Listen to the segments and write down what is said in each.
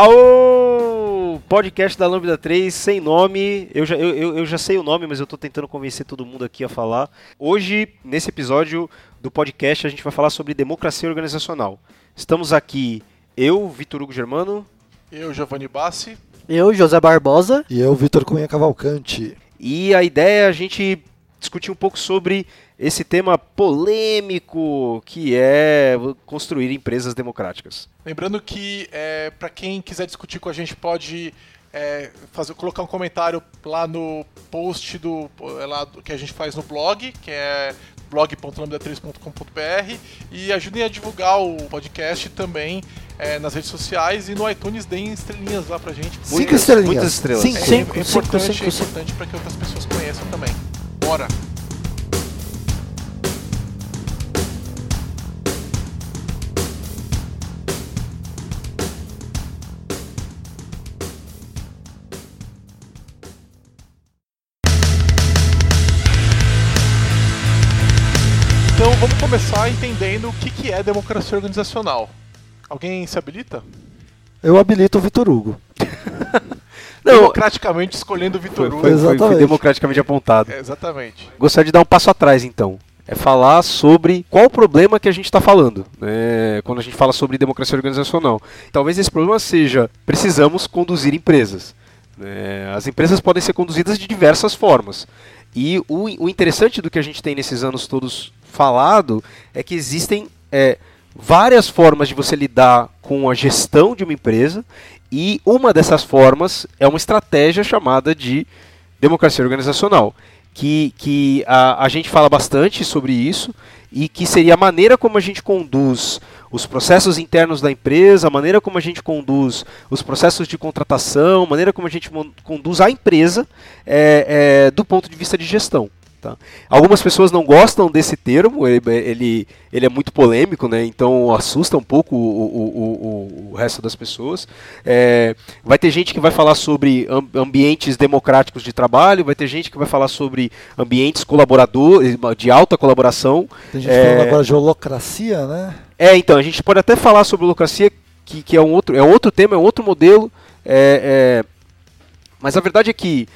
Aô! Podcast da Lambda 3 sem nome. Eu já, eu, eu já sei o nome, mas eu tô tentando convencer todo mundo aqui a falar. Hoje, nesse episódio do podcast, a gente vai falar sobre democracia organizacional. Estamos aqui, eu, Vitor Hugo Germano. Eu, Giovanni Bassi. Eu, José Barbosa. E eu, Vitor Cunha Cavalcante. E a ideia é a gente discutir um pouco sobre esse tema polêmico que é construir empresas democráticas. Lembrando que é, para quem quiser discutir com a gente pode é, fazer, colocar um comentário lá no post do, é lá, que a gente faz no blog, que é blog.lambda3.com.br e ajudem a divulgar o podcast também é, nas redes sociais e no iTunes deem estrelinhas lá pra gente. Cinco muitas, estrelinhas. Muitas estrelas. Cinco, é, cinco, é cinco, importante, cinco, é importante para que outras pessoas conheçam também. Bora! Começar entendendo o que, que é democracia organizacional. Alguém se habilita? Eu habilito o Vitor Hugo. Não, democraticamente escolhendo o Vitor Hugo. Foi, foi, foi, democraticamente apontado. É, exatamente. Gostaria de dar um passo atrás então. É falar sobre qual o problema que a gente está falando, né, quando a gente fala sobre democracia organizacional. Talvez esse problema seja precisamos conduzir empresas. Né, as empresas podem ser conduzidas de diversas formas. E o, o interessante do que a gente tem nesses anos todos falado é que existem é, várias formas de você lidar com a gestão de uma empresa e uma dessas formas é uma estratégia chamada de democracia organizacional, que, que a, a gente fala bastante sobre isso e que seria a maneira como a gente conduz os processos internos da empresa, a maneira como a gente conduz os processos de contratação, a maneira como a gente conduz a empresa é, é, do ponto de vista de gestão. Tá? Algumas pessoas não gostam desse termo, ele, ele, é muito polêmico, né? então assusta um pouco o, o, o, o resto das pessoas. É, vai ter gente que vai falar sobre ambientes democráticos de trabalho, vai ter gente que vai falar sobre ambientes colaboradores, de alta colaboração. Tem gente é, falando agora de holocracia, né? É, então, a gente pode até falar sobre holocracia, que, que é, um outro, é outro tema, é um outro modelo, é, é mas a verdade é que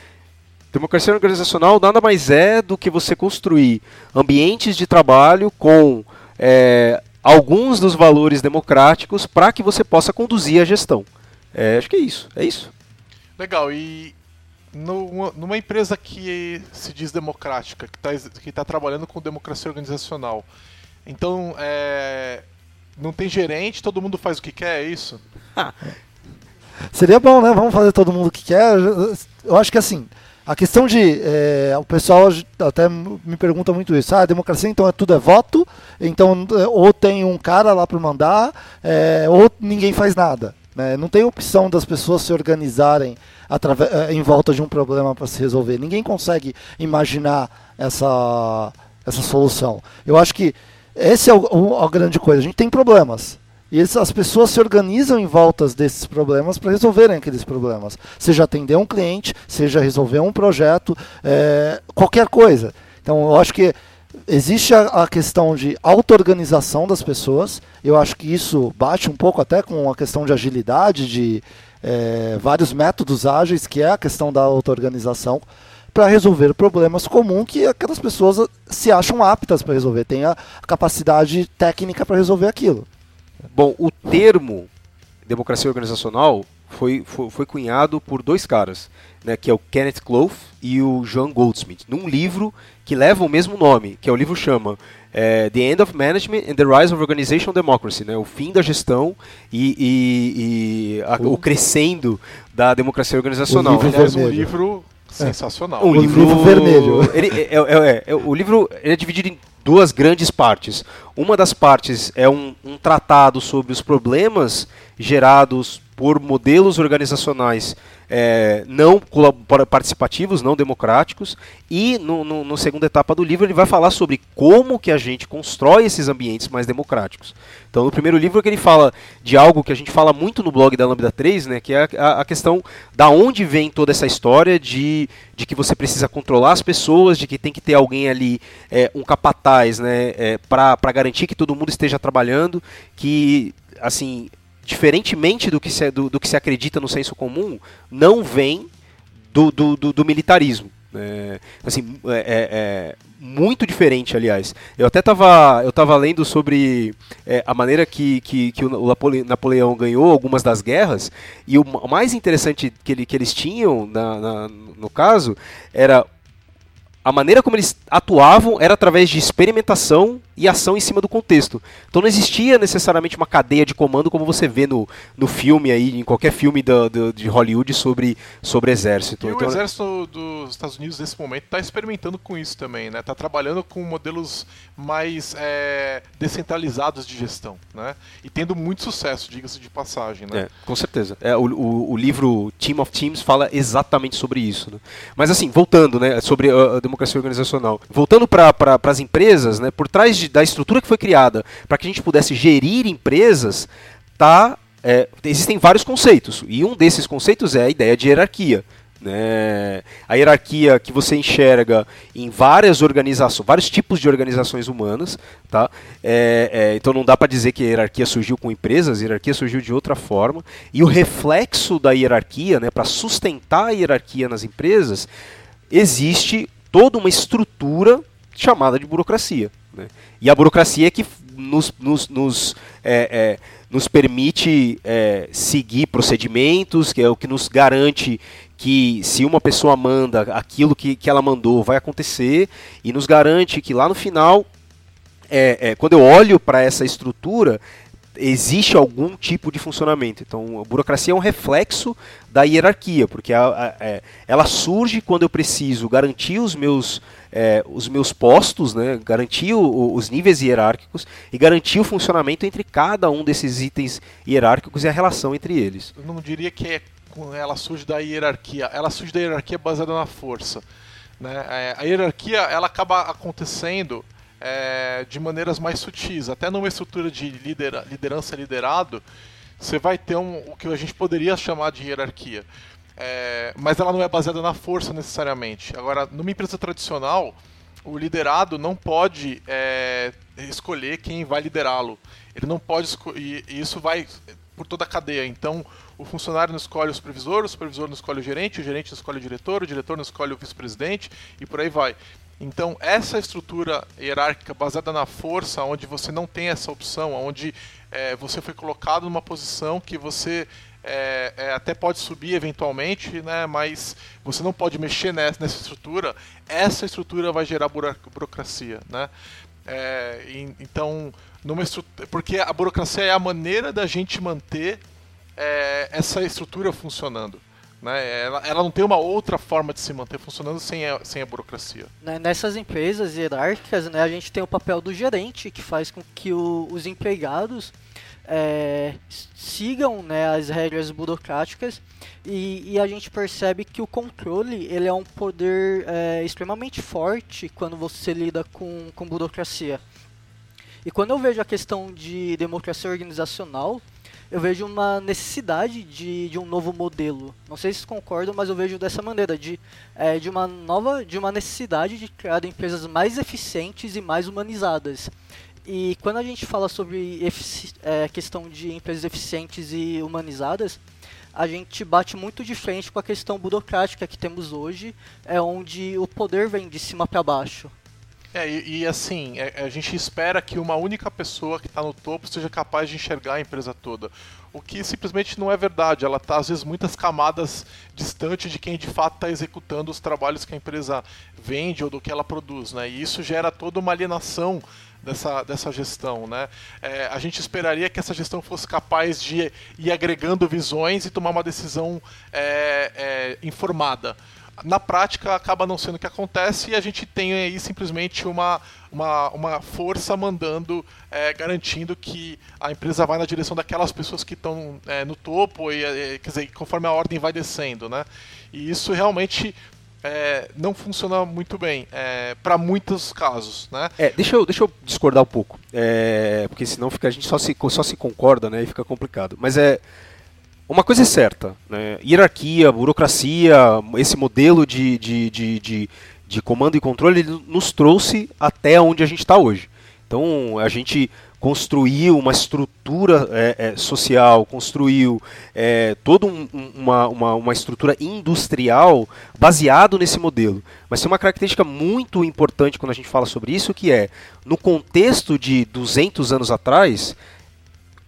Democracia organizacional nada mais é do que você construir ambientes de trabalho com é, alguns dos valores democráticos para que você possa conduzir a gestão. É, acho que é isso. É isso. Legal. E no, numa empresa que se diz democrática, que está que tá trabalhando com democracia organizacional, então é, não tem gerente, todo mundo faz o que quer, é isso? Seria bom, né? Vamos fazer todo mundo o que quer. Eu acho que assim, a questão de. É, o pessoal até me pergunta muito isso. Ah, a democracia então é tudo é voto, então é, ou tem um cara lá para mandar, é, ou ninguém faz nada. Né? Não tem opção das pessoas se organizarem em volta de um problema para se resolver. Ninguém consegue imaginar essa, essa solução. Eu acho que essa é o, a grande coisa. A gente tem problemas. E as pessoas se organizam em volta desses problemas para resolverem aqueles problemas. Seja atender um cliente, seja resolver um projeto, é, qualquer coisa. Então, eu acho que existe a, a questão de auto-organização das pessoas. Eu acho que isso bate um pouco até com a questão de agilidade, de é, vários métodos ágeis, que é a questão da auto-organização para resolver problemas comuns que aquelas pessoas se acham aptas para resolver, têm a capacidade técnica para resolver aquilo. Bom, o termo democracia organizacional foi, foi, foi, cunhado por dois caras, né, que é o Kenneth Clough e o John Goldsmith, num livro que leva o mesmo nome, que é o livro chama é, The End of Management and the Rise of Organizational Democracy, né, o fim da gestão e, e, e a, o crescendo da democracia organizacional. O livro, Aliás, um livro sensacional. Um o livro, livro vermelho. Ele, é, é, é, o livro é dividido em duas grandes partes. Uma das partes é um, um tratado sobre os problemas gerados por modelos organizacionais é, não participativos, não democráticos, e no, segunda etapa do livro ele vai falar sobre como que a gente constrói esses ambientes mais democráticos. Então no primeiro livro que ele fala de algo que a gente fala muito no blog da Lambda 3, né, que é a, a questão da onde vem toda essa história de, de que você precisa controlar as pessoas, de que tem que ter alguém ali, é, um capataz, né, é, para garantir que todo mundo esteja trabalhando, que assim diferentemente do que se, do, do que se acredita no senso comum, não vem do, do, do, do militarismo. É, assim, é, é, é, muito diferente, aliás. Eu até estava eu tava lendo sobre é, a maneira que, que, que o Napoleão ganhou algumas das guerras, e o mais interessante que, ele, que eles tinham na, na no caso era a maneira como eles atuavam era através de experimentação e ação em cima do contexto. Então não existia necessariamente uma cadeia de comando como você vê no, no filme aí, em qualquer filme do de Hollywood sobre, sobre exército. E então, o exército dos Estados Unidos nesse momento está experimentando com isso também, né? Está trabalhando com modelos mais é, descentralizados de gestão, né? E tendo muito sucesso, diga-se de passagem, né? É, com certeza. É, o, o, o, livro Team of Teams fala exatamente sobre isso. Né? Mas assim, voltando, né, sobre a democracia organizacional. Voltando para pra, as empresas, né, por trás de da estrutura que foi criada para que a gente pudesse gerir empresas, tá, é, existem vários conceitos. E um desses conceitos é a ideia de hierarquia. Né? A hierarquia que você enxerga em várias organizações, vários tipos de organizações humanas, tá? É, é, então não dá para dizer que a hierarquia surgiu com empresas, a hierarquia surgiu de outra forma. E o reflexo da hierarquia, né, para sustentar a hierarquia nas empresas, existe toda uma estrutura chamada de burocracia. Né? E a burocracia é que nos, nos, nos, é, é, nos permite é, seguir procedimentos, que é o que nos garante que se uma pessoa manda aquilo que, que ela mandou vai acontecer, e nos garante que lá no final, é, é, quando eu olho para essa estrutura, existe algum tipo de funcionamento. Então, a burocracia é um reflexo da hierarquia, porque a, a, é, ela surge quando eu preciso garantir os meus, é, os meus postos, né, garantir o, os níveis hierárquicos e garantir o funcionamento entre cada um desses itens hierárquicos e a relação entre eles. Eu não diria que é, ela surge da hierarquia, ela surge da hierarquia baseada na força. Né? É, a hierarquia ela acaba acontecendo é, de maneiras mais sutis. Até numa estrutura de lidera liderança liderado, você vai ter um, o que a gente poderia chamar de hierarquia. É, mas ela não é baseada na força necessariamente. Agora, numa empresa tradicional, o liderado não pode é, escolher quem vai liderá-lo. Ele não pode e isso vai por toda a cadeia. Então, o funcionário não escolhe o supervisor, o supervisor não escolhe o gerente, o gerente não escolhe o diretor, o diretor não escolhe o vice-presidente e por aí vai. Então, essa estrutura hierárquica baseada na força, onde você não tem essa opção, onde é, você foi colocado numa posição que você é, é, até pode subir eventualmente, né, mas você não pode mexer nessa, nessa estrutura, essa estrutura vai gerar burocracia. Né? É, e, então, numa estrutura, porque a burocracia é a maneira da gente manter é, essa estrutura funcionando. Né? Ela, ela, não tem uma outra forma de se manter funcionando sem a, sem a burocracia. Né, nessas empresas hierárquicas, né, a gente tem o papel do gerente, que faz com que o, os empregados é, sigam né, as regras burocráticas e, e, a gente percebe que o controle ele é um poder é, extremamente forte quando você lida com, com burocracia. E quando eu vejo a questão de democracia organizacional, eu vejo uma necessidade de, de um novo modelo. Não sei se concordam, mas eu vejo dessa maneira, de, é, de uma nova, de uma necessidade de criar empresas mais eficientes e mais humanizadas. E quando a gente fala sobre é, questão de empresas eficientes e humanizadas, a gente bate muito de frente com a questão burocrática que temos hoje, é onde o poder vem de cima para baixo. É, e, e assim, é, a gente espera que uma única pessoa que está no topo seja capaz de enxergar a empresa toda. O que simplesmente não é verdade. Ela está, às vezes, muitas camadas distante de quem de fato está executando os trabalhos que a empresa vende ou do que ela produz. Né? E isso gera toda uma alienação dessa, dessa gestão. Né? É, a gente esperaria que essa gestão fosse capaz de ir agregando visões e tomar uma decisão é, é, informada na prática acaba não sendo o que acontece e a gente tem aí simplesmente uma, uma, uma força mandando, é, garantindo que a empresa vai na direção daquelas pessoas que estão é, no topo, e, é, quer dizer, conforme a ordem vai descendo. Né? E isso realmente é, não funciona muito bem é, para muitos casos, né? É, deixa eu, deixa eu discordar um pouco, é, porque senão fica, a gente só se, só se concorda, né, e fica complicado. Mas é, uma coisa é certa, né? hierarquia, burocracia, esse modelo de, de, de, de, de comando e controle nos trouxe até onde a gente está hoje. Então a gente construiu uma estrutura é, é, social, construiu é, toda um, uma, uma, uma, estrutura industrial baseado nesse modelo. Mas tem uma característica muito importante quando a gente fala sobre isso, que é, no contexto de 200 anos atrás,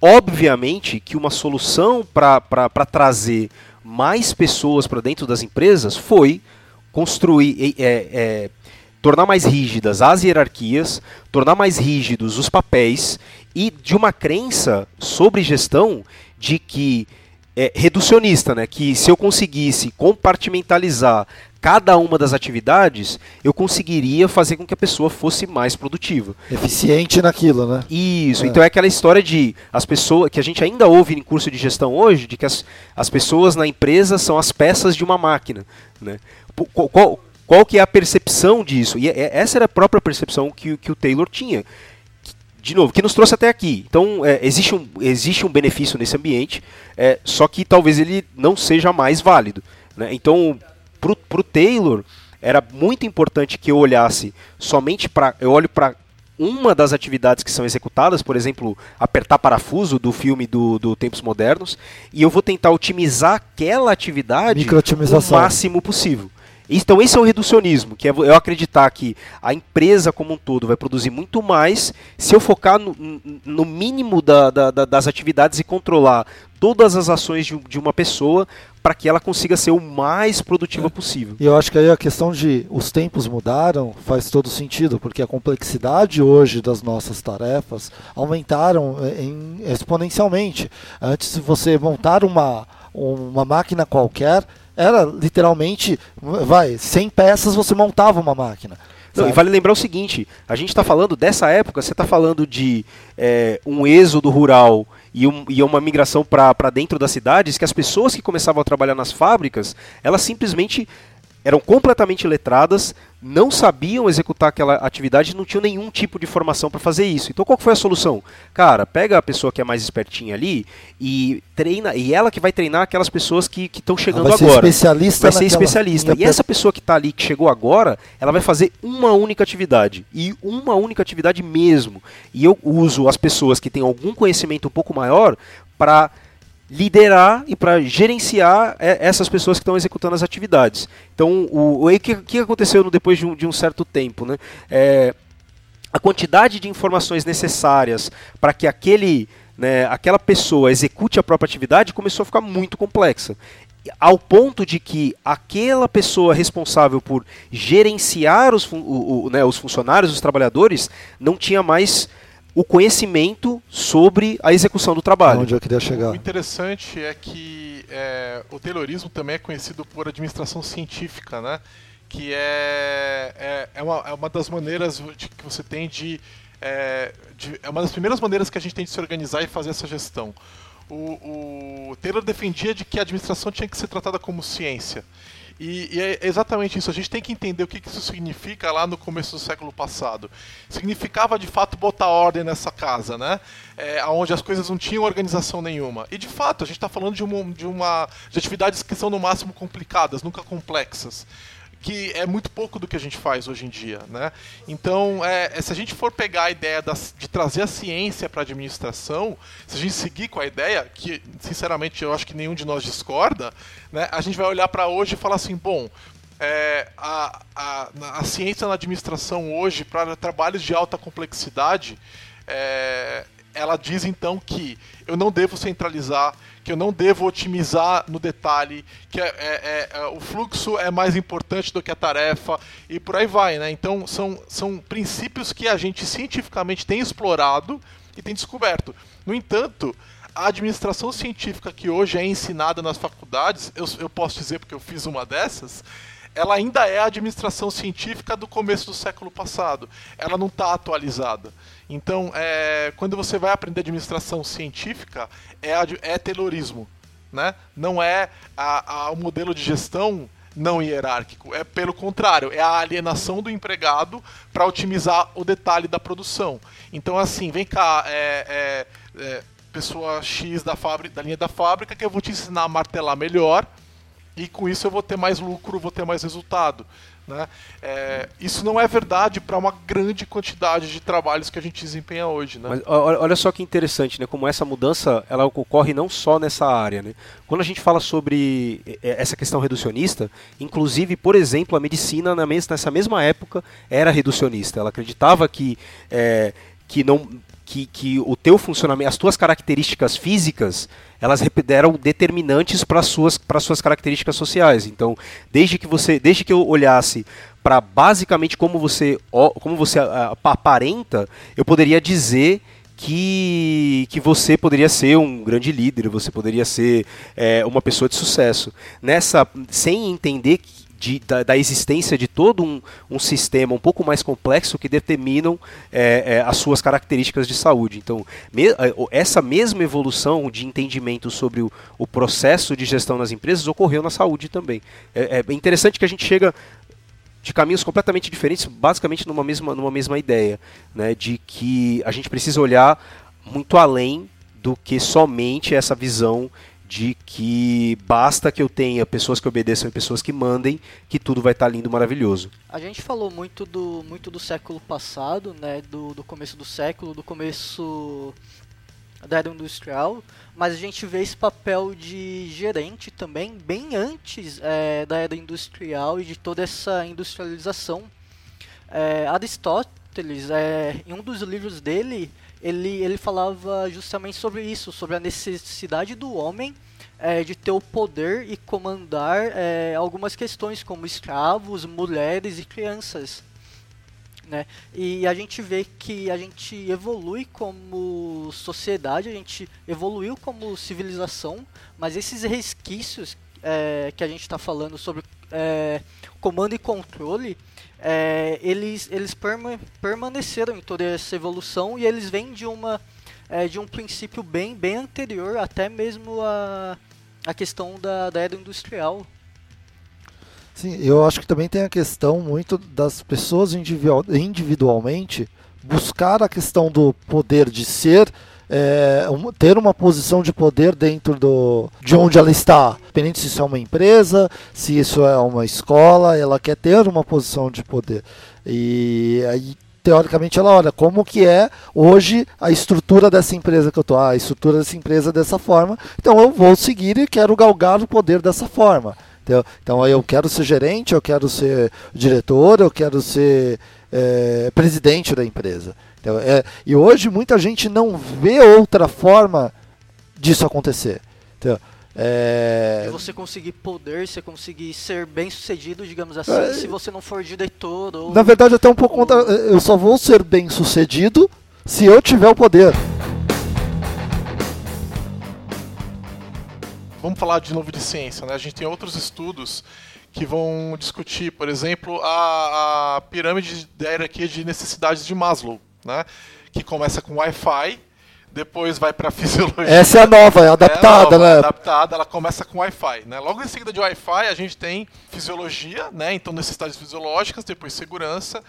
obviamente que uma solução para trazer mais pessoas para dentro das empresas foi construir, é, é, tornar mais rígidas as hierarquias, tornar mais rígidos os papéis e de uma crença sobre gestão de que é, reducionista, né? Que se eu conseguisse compartimentalizar cada uma das atividades, eu conseguiria fazer com que a pessoa fosse mais produtiva. Eficiente naquilo, né? Isso. É. Então é aquela história de as pessoas que a gente ainda ouve em curso de gestão hoje, de que as, as pessoas na empresa são as peças de uma máquina, né? Qual, qual que é a percepção disso? E é, é, essa era a própria percepção que, que o Taylor tinha. De novo, que nos trouxe até aqui. Então, é, existe, um, existe um benefício nesse ambiente, é, só que talvez ele não seja mais válido. Né? Então, para o Taylor, era muito importante que eu olhasse somente para. Eu olho para uma das atividades que são executadas, por exemplo, apertar parafuso do filme do, do Tempos Modernos, e eu vou tentar otimizar aquela atividade o máximo possível. Então esse é o reducionismo, que é eu acreditar que a empresa como um todo vai produzir muito mais se eu focar no, no mínimo da, da, das atividades e controlar todas as ações de, de uma pessoa para que ela consiga ser o mais produtiva é. possível. E eu acho que aí a questão de os tempos mudaram faz todo sentido, porque a complexidade hoje das nossas tarefas aumentaram é, em, exponencialmente. Antes de você montar uma, uma máquina qualquer, era literalmente, vai, 100 peças você montava uma máquina. Não, e vale lembrar o seguinte: a gente está falando dessa época, você está falando de é, um êxodo rural e, um, e uma migração para dentro das cidades, que as pessoas que começavam a trabalhar nas fábricas, elas simplesmente eram completamente letradas, não sabiam executar aquela atividade não tinham nenhum tipo de formação para fazer isso. Então qual foi a solução? Cara, pega a pessoa que é mais espertinha ali e treina, e ela que vai treinar aquelas pessoas que estão chegando vai agora. Ser especialista vai ser especialista. E essa pessoa que está ali, que chegou agora, ela vai fazer uma única atividade. E uma única atividade mesmo. E eu uso as pessoas que têm algum conhecimento um pouco maior para liderar e para gerenciar é, essas pessoas que estão executando as atividades. Então, o, o que, que aconteceu depois de um, de um, certo tempo? Né? É, a quantidade de informações necessárias para que aquele, né, aquela pessoa execute a própria atividade começou a ficar muito complexa. Ao ponto de que aquela pessoa responsável por gerenciar os, o, o, né, os funcionários, os trabalhadores, não tinha mais o conhecimento sobre a execução do trabalho. Onde eu queria chegar. O interessante é que é, o Taylorismo também é conhecido por administração científica, né? Que é, é, é, uma, é uma das maneiras de, que você tem de, é, de, É uma das primeiras maneiras que a gente tem de se organizar e fazer essa gestão. O, o Taylor defendia de que a administração tinha que ser tratada como ciência. E, e, é exatamente isso. A gente tem que entender o que, isso significa lá no começo do século passado. Significava de fato botar ordem nessa casa, né? É, onde as coisas não tinham organização nenhuma. E de fato, a gente está falando de uma, de uma de atividades que são no máximo complicadas, nunca complexas que é muito pouco do que a gente faz hoje em dia, né? Então, é, é se a gente for pegar a ideia de trazer a ciência para a administração, se a gente seguir com a ideia, que sinceramente eu acho que nenhum de nós discorda, né? A gente vai olhar para hoje e falar assim, bom, é, a, a, a, ciência na administração hoje para trabalhos de alta complexidade, é, ela diz então que eu não devo centralizar, que eu não devo otimizar no detalhe, que é, é, é, o fluxo é mais importante do que a tarefa e por aí vai, né? Então são, são princípios que a gente cientificamente tem explorado e tem descoberto. No entanto, a administração científica que hoje é ensinada nas faculdades, eu, eu posso dizer porque eu fiz uma dessas, ela ainda é a administração científica do começo do século passado. Ela não está atualizada. Então, é, quando você vai aprender administração científica, é, é Taylorismo. Né? Não é a, a, o modelo de gestão não hierárquico. É pelo contrário, é a alienação do empregado para otimizar o detalhe da produção. Então, assim, vem cá, é, é, é, pessoa X da, fábrica, da linha da fábrica, que eu vou te ensinar a martelar melhor e com isso eu vou ter mais lucro, vou ter mais resultado. Né? É, isso não é verdade para uma grande quantidade de trabalhos que a gente desempenha hoje. Né? Mas olha só que interessante, né? Como essa mudança ela ocorre não só nessa área. Né? Quando a gente fala sobre essa questão reducionista, inclusive, por exemplo, a medicina nessa mesma época era reducionista. Ela acreditava que, é, que não que, que o teu funcionamento, as tuas características físicas, elas eram determinantes para as suas, para suas características sociais. Então, desde que você, desde que eu olhasse para basicamente como você, como você aparenta, eu poderia dizer que, que você poderia ser um grande líder, você poderia ser é, uma pessoa de sucesso. Nessa, sem entender de, da, da, existência de todo um, um, sistema um pouco mais complexo que determinam é, é, as suas características de saúde. Então, me, é, essa mesma evolução de entendimento sobre o, o, processo de gestão nas empresas ocorreu na saúde também. É, é interessante que a gente chega de caminhos completamente diferentes, basicamente numa mesma, numa mesma ideia, né, de que a gente precisa olhar muito além do que somente essa visão de que basta que eu tenha pessoas que obedeçam e pessoas que mandem, que tudo vai estar tá lindo, maravilhoso. A gente falou muito do, muito do século passado, né, do, do começo do século, do começo da era industrial, mas a gente vê esse papel de gerente também bem antes é, da era industrial e de toda essa industrialização. É, Aristóteles, é, em um dos livros dele, ele, ele falava justamente sobre isso, sobre a necessidade do homem é, de ter o poder e comandar é, algumas questões como escravos, mulheres e crianças. Né? E a gente vê que a gente evolui como sociedade, a gente evoluiu como civilização, mas esses resquícios é, que a gente está falando sobre é, comando e controle, é, eles, eles perma permaneceram em toda essa evolução e eles vêm de uma é, de um princípio bem, bem anterior até mesmo a, a questão da, da era industrial. Sim, eu acho que também tem a questão muito das pessoas individual, individualmente buscar a questão do poder de ser é, um, ter uma posição de poder dentro do, de onde ela está. Independente se isso é uma empresa, se isso é uma escola, ela quer ter uma posição de poder. E aí, teoricamente, ela olha como que é hoje a estrutura dessa empresa que eu estou. Ah, a estrutura dessa empresa é dessa forma, então eu vou seguir e quero galgar o poder dessa forma. Então eu quero ser gerente, eu quero ser diretor, eu quero ser é, presidente da empresa. Então, é, e hoje muita gente não vê outra forma disso acontecer. Então, é... E você conseguir poder, você conseguir ser bem sucedido, digamos assim, é... se você não for diretor ou... Na verdade, até um pouco ou... contra... Eu só vou ser bem sucedido se eu tiver o poder. Vamos falar de novo de ciência, né? A gente tem outros estudos que vão discutir, por exemplo, a, a pirâmide da hierarquia de necessidades de Maslow né? Que começa com Wi-Fi, depois vai para fisiologia. Essa é a nova, é adaptada, é nova, né? Adaptada, ela começa com Wi-Fi, né? Logo em seguida de Wi-Fi, a gente tem fisiologia, né? Então necessidades fisiológicas, depois segurança,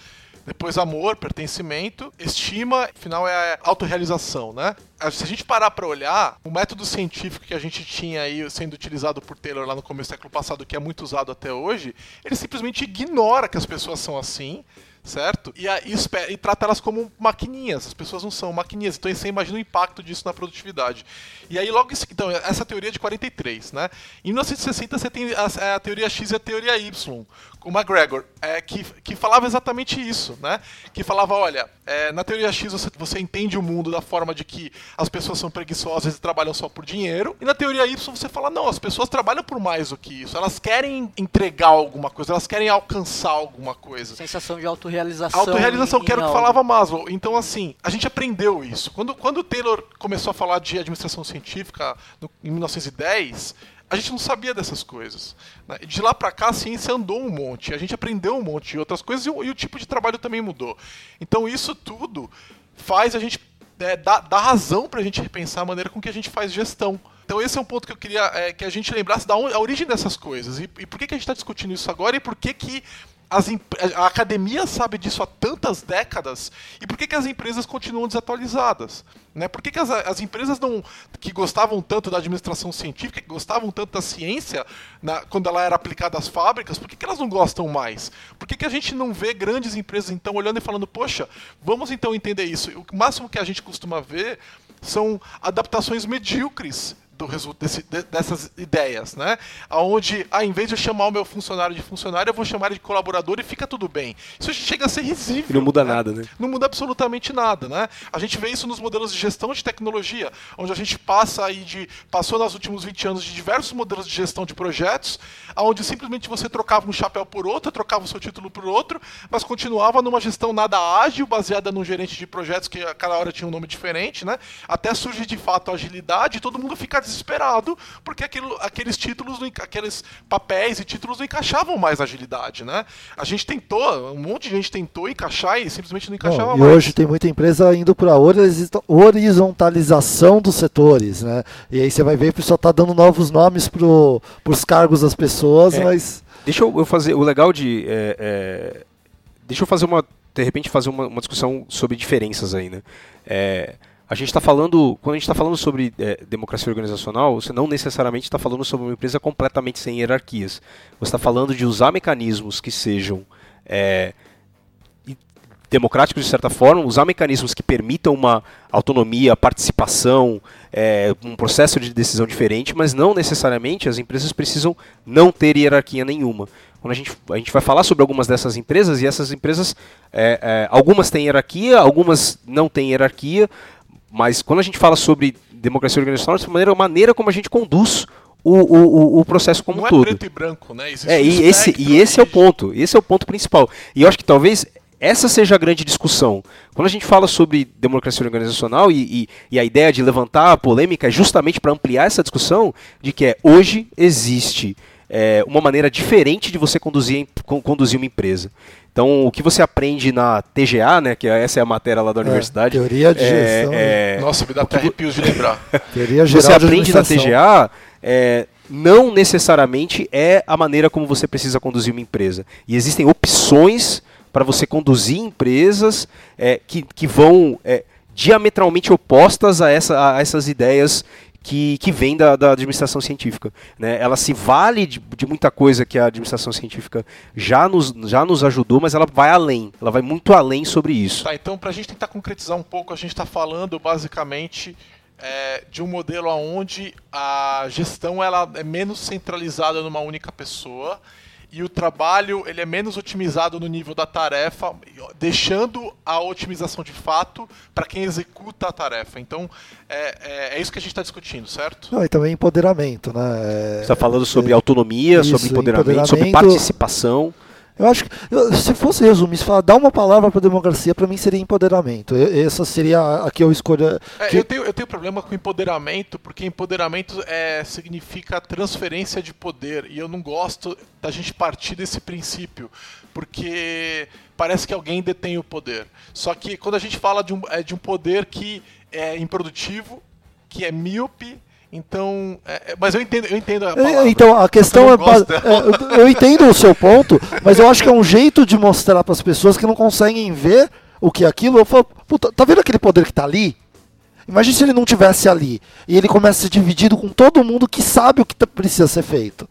depois amor, pertencimento, estima, final é a autorrealização, né? Se a gente parar para olhar, o método científico que a gente tinha aí sendo utilizado por Taylor lá no começo do século passado, que é muito usado até hoje, ele simplesmente ignora que as pessoas são assim certo? E, e, e, trata elas como maquininhas. As pessoas não são maquininhas. Então você imagina o impacto disso na produtividade. E aí logo então essa teoria é de 43, né? Em 1960 você tem a, a teoria X e a teoria Y, com McGregor, é, que, que falava exatamente isso, né? Que falava, olha, é, na teoria X você, você entende o mundo da forma de que as pessoas são preguiçosas e trabalham só por dinheiro, e na teoria Y você fala, não, as pessoas trabalham por mais do que isso, elas querem entregar alguma coisa, elas querem alcançar alguma coisa. Sensação de autorrealização. Autorrealização, que era o que falava Maslow. Então, assim, a gente aprendeu isso. Quando, quando o Taylor começou a falar de administração científica no, em 1910, a gente não sabia dessas coisas. Né? De lá para cá, a ciência andou um monte, a gente aprendeu um monte de outras coisas e o, e o tipo de trabalho também mudou. Então, isso tudo faz a gente é, dar, dar razão para a gente repensar a maneira com que a gente faz gestão. Então esse é um ponto que eu queria é, que a gente lembrasse da a origem dessas coisas e, e por que, que a gente está discutindo isso agora e por que, que as, a academia sabe disso há tantas décadas e por que, que as empresas continuam desatualizadas? Né? Por que, que as, as empresas não, que gostavam tanto da administração científica, que gostavam tanto da ciência na, quando ela era aplicada às fábricas, por que, que elas não gostam mais? Por que, que a gente não vê grandes empresas então olhando e falando, poxa, vamos então entender isso? O máximo que a gente costuma ver são adaptações medíocres do desse, dessas ideias, né? Onde, ah, em vez de eu chamar o meu funcionário de funcionário, eu vou chamar ele de colaborador e fica tudo bem. Isso chega a ser risível. E não muda né? nada, né? Não muda absolutamente nada, né? A gente vê isso nos modelos de gestão de tecnologia, onde a gente passa aí de passou nos últimos 20 anos de diversos modelos de gestão de projetos, onde simplesmente você trocava um chapéu por outro, trocava o seu título por outro, mas continuava numa gestão nada ágil, baseada num gerente de projetos que a cada hora tinha um nome diferente, né? Até surge de fato a agilidade e todo mundo fica desesperado porque aquilo, aqueles títulos, aqueles papéis e títulos não encaixavam mais na agilidade, né? A gente tentou, um monte de gente tentou encaixar e simplesmente não encaixava não, mais. E hoje tem muita empresa indo para a horizontalização dos setores, né? E aí você vai ver que pessoal está dando novos nomes para os cargos das pessoas, é, mas... Deixa eu fazer, o legal de... É, é, deixa eu fazer uma, de repente fazer uma, uma discussão sobre diferenças aí, né? É, a gente está falando, quando a gente está falando sobre é, democracia organizacional, você não necessariamente está falando sobre uma empresa completamente sem hierarquias. Você está falando de usar mecanismos que sejam é, democráticos de certa forma, usar mecanismos que permitam uma autonomia, participação, é, um processo de decisão diferente, mas não necessariamente as empresas precisam não ter hierarquia nenhuma. Quando a gente, a gente vai falar sobre algumas dessas empresas, e essas empresas, é, é, algumas têm hierarquia, algumas não têm hierarquia, mas quando a gente fala sobre democracia organizacional, de maneira, a maneira como a gente conduz o, o, o processo como Não um todo. Não é preto e branco, né? Existe é, e, esse, e esse é o ponto. Esse é o ponto principal. E eu acho que talvez essa seja a grande discussão. Quando a gente fala sobre democracia organizacional e, e, e a ideia de levantar a polêmica é justamente para ampliar essa discussão de que é, hoje existe é, uma maneira diferente de você conduzir, conduzir uma empresa. Então, o que você aprende na TGA, né, que essa é a matéria lá da é, universidade. Teoria de é, gestão. É? Nossa, me dá até arrepios de lembrar. teoria geral você aprende na TGA é, não necessariamente é a maneira como você precisa conduzir uma empresa. E existem opções para você conduzir empresas é, que, que vão é, diametralmente opostas a, essa, a essas ideias que, que vem da, da administração científica. Né? Ela se vale de, de, muita coisa que a administração científica já nos, já nos ajudou, mas ela vai além, ela vai muito além sobre isso. Tá, então, para a gente tentar concretizar um pouco, a gente está falando basicamente é, de um modelo onde a gestão ela é menos centralizada numa única pessoa e o trabalho ele é menos otimizado no nível da tarefa, deixando a otimização de fato para quem executa a tarefa. Então, é, é, é isso que a gente está discutindo, certo? Não, e também empoderamento, né? Você está falando sobre autonomia, isso, sobre empoderamento, empoderamento, sobre participação. Eu acho que, se fosse resumir, se falar, dar uma palavra para a democracia, para mim seria empoderamento. Essa seria a que eu escolho. É, eu, tenho, eu tenho problema com empoderamento, porque empoderamento é, significa transferência de poder. E eu não gosto da gente partir desse princípio, porque parece que alguém detém o poder. Só que quando a gente fala de um, é, de um poder que é improdutivo, que é míope, então, é, é, mas eu entendo, eu entendo a palavra. Então, a questão é, é, eu entendo o seu ponto, mas eu acho que é um jeito de mostrar para as pessoas que não conseguem ver o que é aquilo. Eu falo, puta, tá vendo aquele poder que está ali? Imagina se ele não tivesse ali e ele começa a ser dividido com todo mundo que sabe o que tá, precisa ser feito.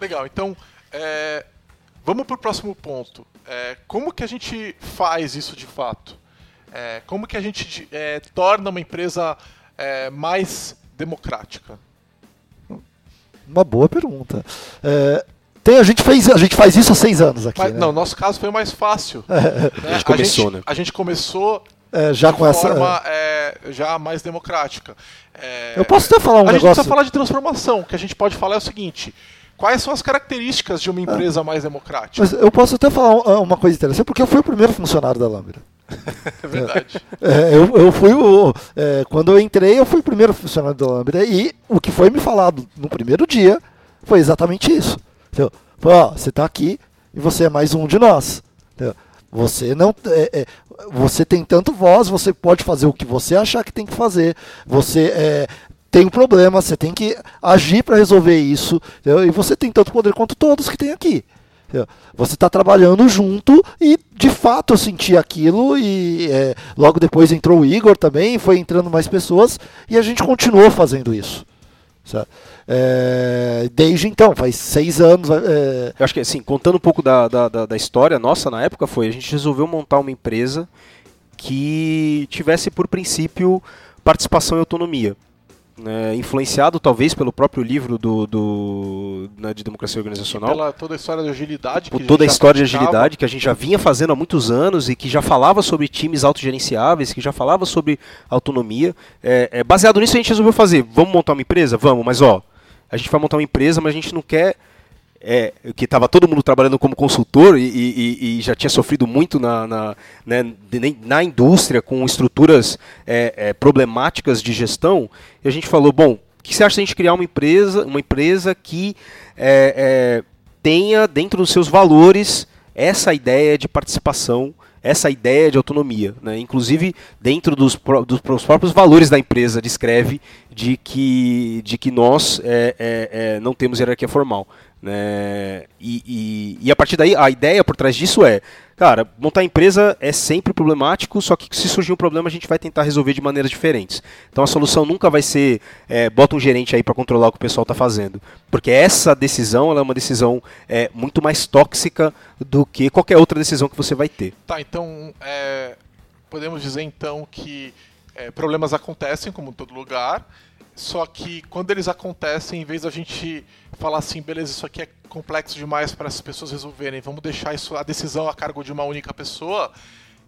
Legal. Então, é, vamos para o próximo ponto. É, como que a gente faz isso de fato? É, como que a gente torna uma empresa mais democrática? Uma boa pergunta. É, tem, a, gente fez, a gente faz isso há seis anos aqui. Mas, né? Não, nosso caso foi mais fácil. É. Né? A gente começou, a gente, né? A gente começou é, já com forma essa é, já mais democrática. É, eu posso até falar um a negócio. A gente precisa falar de transformação. O que a gente pode falar é o seguinte: quais são as características de uma empresa mais democrática? Mas eu posso até falar uma coisa interessante, porque eu fui o primeiro funcionário da Lambda. É verdade. É, eu, eu fui o. É, quando eu entrei, eu fui o primeiro funcionário da Lambda. E o que foi me falado no primeiro dia foi exatamente isso. Você está aqui e você é mais um de nós. Você não. É, é, você tem tanto voz, você pode fazer o que você achar que tem que fazer. Você é, tem um problema, você tem que agir para resolver isso. Entendeu? E você tem tanto poder quanto todos que tem aqui. Você está trabalhando junto e de fato eu senti aquilo e é, logo depois entrou o Igor também, foi entrando mais pessoas e a gente continuou fazendo isso. É, desde então, faz seis anos. É... Eu acho que assim, contando um pouco da, da, da, história nossa na época, foi a gente resolveu montar uma empresa que tivesse por princípio participação e autonomia né, influenciado talvez pelo próprio livro do, do né, de democracia organizacional. E pela toda a história de agilidade. Por toda a história praticava. de agilidade que a gente já vinha fazendo há muitos anos e que já falava sobre times autogerenciáveis, que já falava sobre autonomia. É, é, baseado nisso a gente resolveu fazer. Vamos montar uma empresa? Vamos, mas ó, a gente vai montar uma empresa, mas a gente não quer é, que estava todo mundo trabalhando como consultor e, e, e já tinha sofrido muito na, na, né, na indústria com estruturas é, é, problemáticas de gestão, e a gente falou, bom, o que você acha de a gente criar uma empresa, uma empresa que é, é, tenha dentro dos seus valores essa ideia de participação essa ideia de autonomia. Né? Inclusive, dentro dos, dos, dos, próprios valores da empresa, descreve de que, de que nós é, é, é, não temos hierarquia formal. Né? E, e, e, a partir daí, a ideia por trás disso é, cara, montar empresa é sempre problemático, só que se surgir um problema a gente vai tentar resolver de maneiras diferentes. Então a solução nunca vai ser, é, bota um gerente aí para controlar o que o pessoal está fazendo, porque essa decisão é uma decisão é, muito mais tóxica do que qualquer outra decisão que você vai ter. Tá, então é, podemos dizer então que é, problemas acontecem como em todo lugar só que quando eles acontecem, em vez da gente falar assim, beleza, isso aqui é complexo demais para as pessoas resolverem, vamos deixar isso a decisão a cargo de uma única pessoa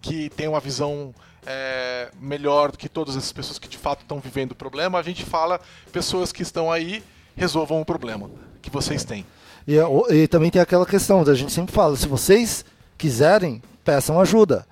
que tem uma visão é, melhor do que todas essas pessoas que de fato estão vivendo o problema, a gente fala pessoas que estão aí resolvam o problema que vocês têm. E, e também tem aquela questão, a gente sempre fala, se vocês quiserem, peçam ajuda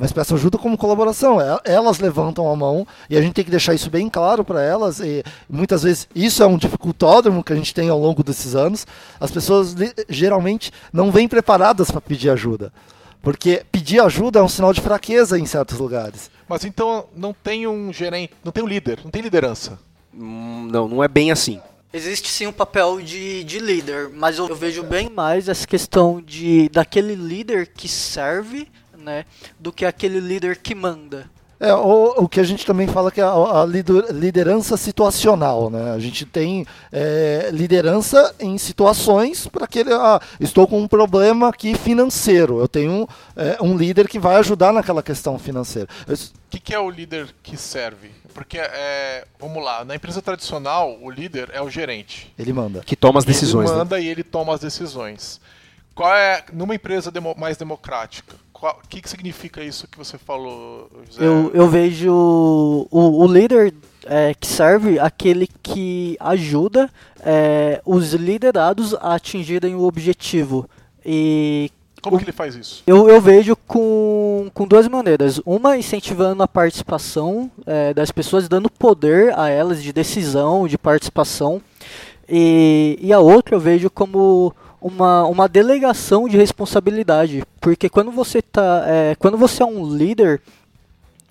mas peçam ajuda como colaboração. É, elas levantam a mão e a gente tem que deixar isso bem claro para elas. E muitas vezes isso é um dificultódromo que a gente tem ao longo desses anos. As pessoas geralmente não vêm preparadas para pedir ajuda. Porque pedir ajuda é um sinal de fraqueza em certos lugares. Mas então não tem um gerente, não tem um líder, não tem liderança. Hum, não, não é bem assim. Existe sim um papel de, de líder, mas eu, eu vejo bem mais essa questão de daquele líder que serve né, do que aquele líder que manda. É, o, o que a gente também fala que é a, a liderança situacional, né? A gente tem é, liderança em situações para que ele, ah, estou com um problema aqui financeiro, eu tenho é, um líder que vai ajudar naquela questão financeira. O que, que, é o líder que serve? Porque, é, vamos lá, na empresa tradicional, o líder é o gerente. Ele manda. Que toma as decisões. Ele manda né? e ele toma as decisões. Qual é, numa empresa demo, mais democrática, o que, que significa isso que você falou, José? Eu, eu vejo o, o líder é, que serve aquele que ajuda é, os liderados a atingirem o objetivo. E como o, que ele faz isso? Eu, eu vejo com, com duas maneiras. Uma, incentivando a participação é, das pessoas, dando poder a elas de decisão, de participação. E, e a outra eu vejo como uma, uma delegação de responsabilidade. Porque quando você tá. É, quando você é um líder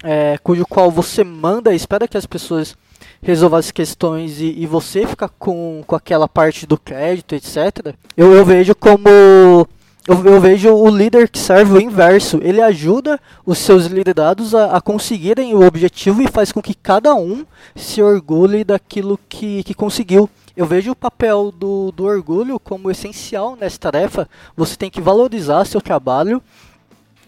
é, cujo qual você manda, espera que as pessoas resolvam as questões e, e, você fica com, com aquela parte do crédito, etc. Eu, eu vejo como. Eu, eu, vejo o líder que serve o inverso. Ele ajuda os seus liderados a, a, conseguirem o objetivo e faz com que cada um se orgulhe daquilo que, que conseguiu. Eu vejo o papel do, do orgulho como essencial nessa tarefa. Você tem que valorizar seu trabalho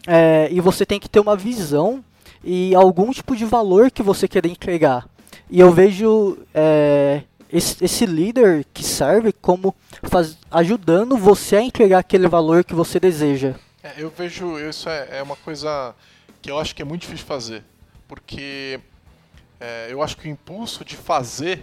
é, e você tem que ter uma visão e algum tipo de valor que você quer entregar. E eu vejo é, esse, esse, líder que serve como faz, ajudando você a entregar aquele valor que você deseja. É, eu vejo isso é, é, uma coisa que eu acho que é muito difícil fazer, porque é, eu acho que o impulso de fazer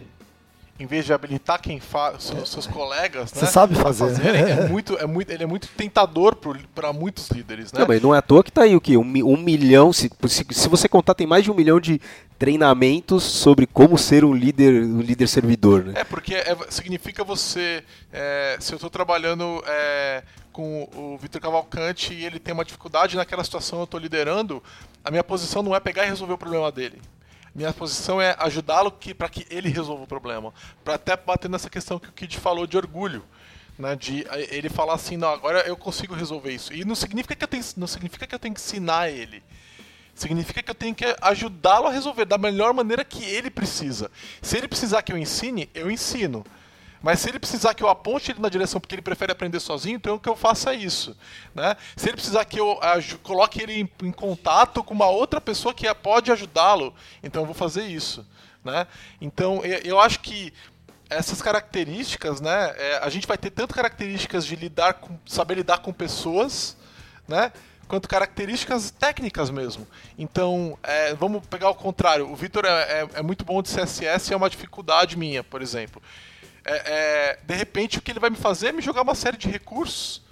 em vez de habilitar quem faz, seus, seus colegas, Você né, sabe fazer. Fazerem, é muito, é muito, ele é muito tentador para muitos líderes, né? Não, mas não é à toa que tá aí o quê? Um, um milhão, se, se, se, você contar, tem mais de um milhão de treinamentos sobre como ser um líder, um líder servidor, né? É, porque é, significa você, é, se eu estou trabalhando é, com o Vitor Cavalcante e ele tem uma dificuldade naquela situação eu estou liderando, a minha posição não é pegar e resolver o problema dele. Minha posição é ajudá-lo para que ele resolva o problema. Para até bater nessa questão que o Kid falou de orgulho. Né, de ele falar assim, não, agora eu consigo resolver isso. E não significa que eu tenho, não significa que eu tenho que ensinar ele. Significa que eu tenho que ajudá-lo a resolver da melhor maneira que ele precisa. Se ele precisar que eu ensine, eu ensino. Mas se ele precisar que eu aponte ele na direção porque ele prefere aprender sozinho, então que eu faça isso. Né? Se ele precisar que eu coloque ele em, em, contato com uma outra pessoa que pode ajudá-lo, então eu vou fazer isso. Né? Então eu, eu acho que essas características, né, é, a gente vai ter tanto características de lidar com, saber lidar com pessoas, né, quanto características técnicas mesmo. Então, é, vamos pegar o contrário. O Vitor é, é, é, muito bom de CSS e é uma dificuldade minha, por exemplo. É, é, de repente, o que ele vai me fazer é me jogar uma série de recursos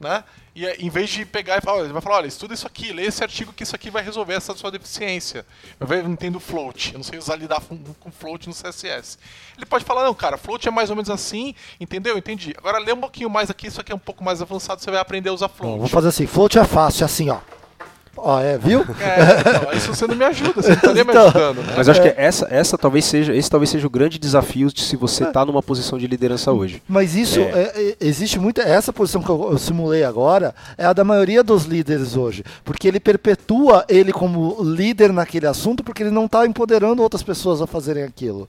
né? E em vez de pegar e falar, ele vai falar, olha, estuda isso aqui, lê esse artigo que isso aqui vai resolver essa sua deficiência. Eu não entendo float, eu não sei usar lidar com, com float no CSS. Ele pode falar, não, cara, float é mais ou menos assim, entendeu? Entendi. Agora lê um pouquinho mais aqui, isso aqui é um pouco mais avançado, você vai aprender a usar float. Vou fazer assim, float é fácil, é assim, ó. Ó, é, viu? É, então, isso você não me ajuda, você não estaria me então, ajudando. Né? Mas eu acho que essa, essa talvez seja, esse talvez seja o grande desafio de se você está é. numa posição de liderança hoje. Mas isso, é. é. existe muito, essa posição que eu, eu simulei agora, é a da maioria dos líderes hoje. Porque ele perpetua ele como líder naquele assunto, porque ele não está empoderando outras pessoas a fazerem aquilo.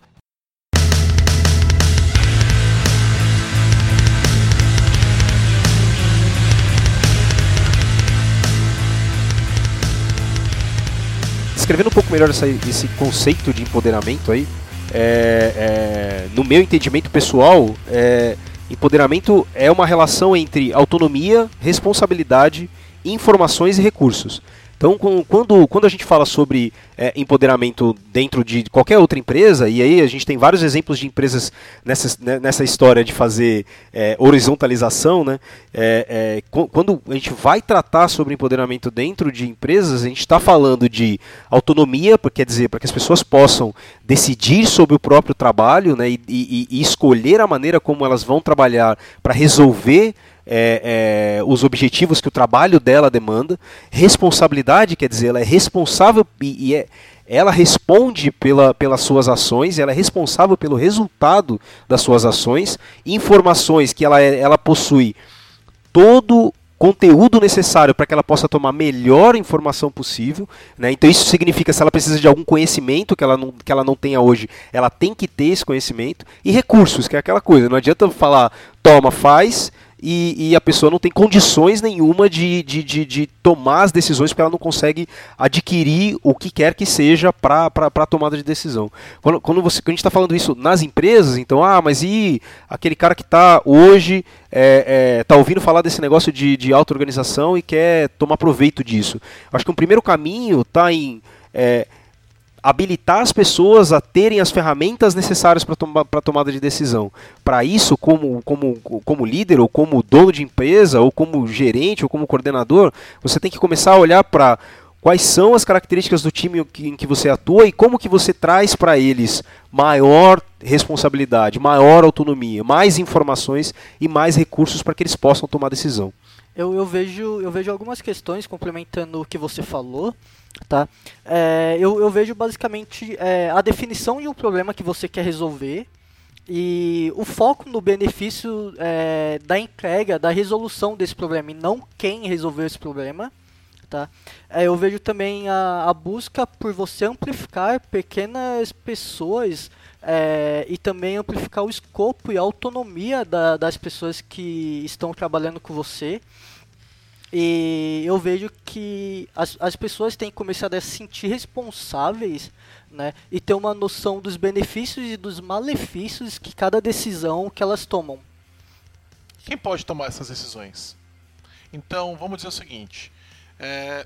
Descrevendo um pouco melhor essa, esse conceito de empoderamento aí, é, é, no meu entendimento pessoal, é, empoderamento é uma relação entre autonomia, responsabilidade, informações e recursos. Então, quando, quando a gente fala sobre é, empoderamento dentro de qualquer outra empresa, e aí a gente tem vários exemplos de empresas nessa, né, nessa história de fazer é, horizontalização, né? É, é quando a gente vai tratar sobre empoderamento dentro de empresas, a gente está falando de autonomia, quer dizer, para que as pessoas possam decidir sobre o próprio trabalho né, e, e, e escolher a maneira como elas vão trabalhar para resolver é, é, os objetivos que o trabalho dela demanda. Responsabilidade, quer dizer, ela é responsável e, e é, ela responde pela, pelas suas ações, ela é responsável pelo resultado das suas ações. Informações que ela, é, ela possui todo conteúdo necessário para que ela possa tomar a melhor informação possível. Né? Então isso significa se ela precisa de algum conhecimento que ela, não, que ela não tenha hoje, ela tem que ter esse conhecimento. E recursos, que é aquela coisa. Não adianta falar, toma, faz, e, e, a pessoa não tem condições nenhuma de, de, de, de, tomar as decisões porque ela não consegue adquirir o que quer que seja para a tomada de decisão. Quando, quando, você, quando a gente está falando isso nas empresas, então, ah, mas e aquele cara que está hoje, está é, é, tá ouvindo falar desse negócio de, de auto-organização e quer tomar proveito disso? Acho que o primeiro caminho está em. É, habilitar as pessoas a terem as ferramentas necessárias para toma, a tomada de decisão. Para isso, como, como, como líder, ou como dono de empresa, ou como gerente, ou como coordenador, você tem que começar a olhar para quais são as características do time em que você atua e como que você traz para eles maior responsabilidade, maior autonomia, mais informações e mais recursos para que eles possam tomar decisão. Eu, eu, vejo, eu vejo algumas questões complementando o que você falou. Tá? É, eu, eu vejo basicamente é, a definição de um problema que você quer resolver e o foco no benefício é, da entrega, da resolução desse problema e não quem resolveu esse problema. Tá? É, eu vejo também a, a, busca por você amplificar pequenas pessoas é, e também amplificar o escopo e a autonomia da, das pessoas que estão trabalhando com você. E eu vejo que as, as pessoas têm começado a se sentir responsáveis né, e ter uma noção dos benefícios e dos malefícios que cada decisão que elas tomam. Quem pode tomar essas decisões? Então, vamos dizer o seguinte: é,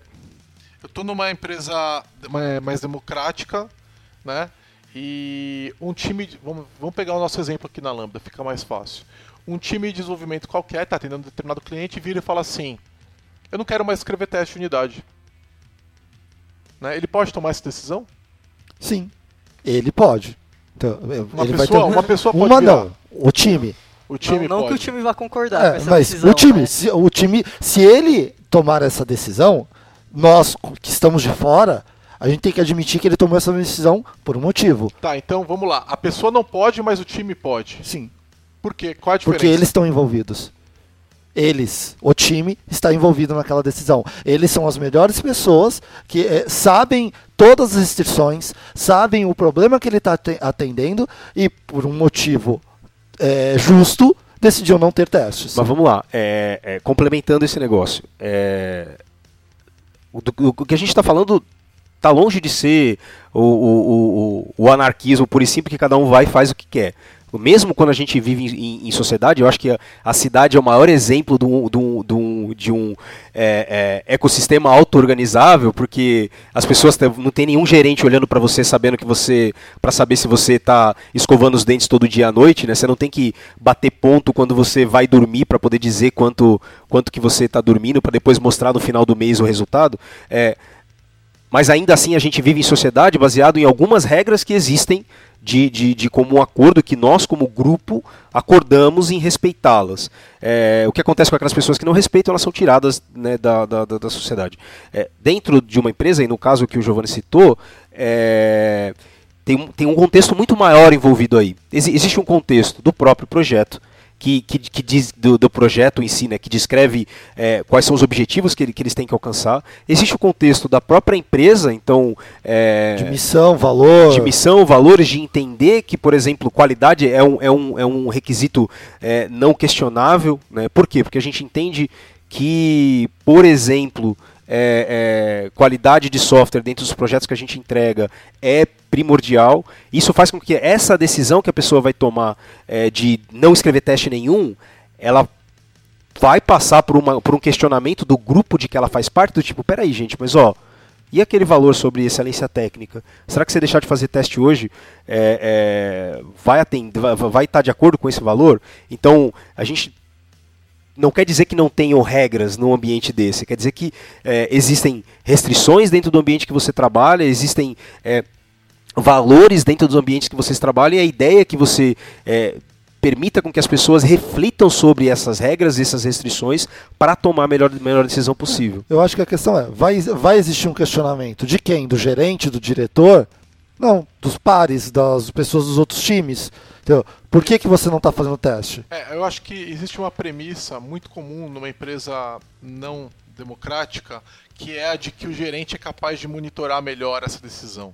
eu estou numa empresa mais democrática, né? E um time, vamos, vamos pegar o nosso exemplo aqui na Lambda, fica mais fácil. Um time de desenvolvimento qualquer está atendendo um determinado cliente vira e fala assim: eu não quero mais escrever teste de unidade. Né? Ele pode tomar essa decisão? Sim, ele pode. Então, uma, pessoa, ter... uma pessoa pode Uma virar. não, o time. O time não, não que o time vá concordar é, com essa mas decisão. O time, né? se, o time, se ele tomar essa decisão, nós que estamos de fora, a gente tem que admitir que ele tomou essa decisão por um motivo. Tá, então vamos lá. A pessoa não pode, mas o time pode. Sim. Por quê? Qual a diferença? Porque eles estão envolvidos. Eles, o time, está envolvido naquela decisão. Eles são as melhores pessoas que eh, sabem todas as restrições, sabem o problema que ele está atendendo e, por um motivo eh, justo, decidiu não ter testes. Mas vamos lá, é, é, complementando esse negócio. É, o, do, o, que a gente está falando está longe de ser o, o, o, anarquismo por e simples que cada um vai e faz o que quer mesmo quando a gente vive em, em sociedade, eu acho que a, a, cidade é o maior exemplo de um, de um, de um é, é, ecossistema auto-organizável, porque as pessoas não tem nenhum gerente olhando para você, sabendo que você, para saber se você está escovando os dentes todo dia à noite, né? Você não tem que bater ponto quando você vai dormir para poder dizer quanto, quanto que você está dormindo, para depois mostrar no final do mês o resultado. É, mas ainda assim a gente vive em sociedade baseado em algumas regras que existem de, de, de comum acordo que nós, como grupo, acordamos em respeitá-las. É, o que acontece com aquelas pessoas que não respeitam, elas são tiradas né, da, da, da, sociedade. É, dentro de uma empresa, e no caso que o Giovanni citou, é, tem, tem um contexto muito maior envolvido aí. Ex existe um contexto do próprio projeto, que, que, que diz do, do, projeto em si, né, que descreve é, quais são os objetivos que, ele, que, eles têm que alcançar. Existe o contexto da própria empresa, então. É, de missão, valor. De missão, valores, de entender que, por exemplo, qualidade é um, é um, é um requisito é, não questionável. Né? Por quê? Porque a gente entende que, por exemplo, é, é, qualidade de software dentro dos projetos que a gente entrega é primordial. Isso faz com que essa decisão que a pessoa vai tomar é, de não escrever teste nenhum, ela vai passar por, uma, por um questionamento do grupo de que ela faz parte, do tipo, peraí, gente, mas ó, e aquele valor sobre excelência técnica? Será que você deixar de fazer teste hoje é, é, vai, atender, vai, vai estar de acordo com esse valor? Então, a gente não quer dizer que não tenham regras num ambiente desse, quer dizer que é, existem restrições dentro do ambiente que você trabalha, existem é, valores dentro dos ambientes que vocês trabalham e a ideia é que você é, permita com que as pessoas reflitam sobre essas regras, essas restrições, para tomar a melhor, melhor decisão possível. Eu acho que a questão é, vai, vai existir um questionamento de quem? Do gerente, do diretor? Não, dos pares, das pessoas dos outros times. Entendeu? Por que, que você não está fazendo o teste? É, eu acho que existe uma premissa muito comum numa empresa não democrática, que é a de que o gerente é capaz de monitorar melhor essa decisão.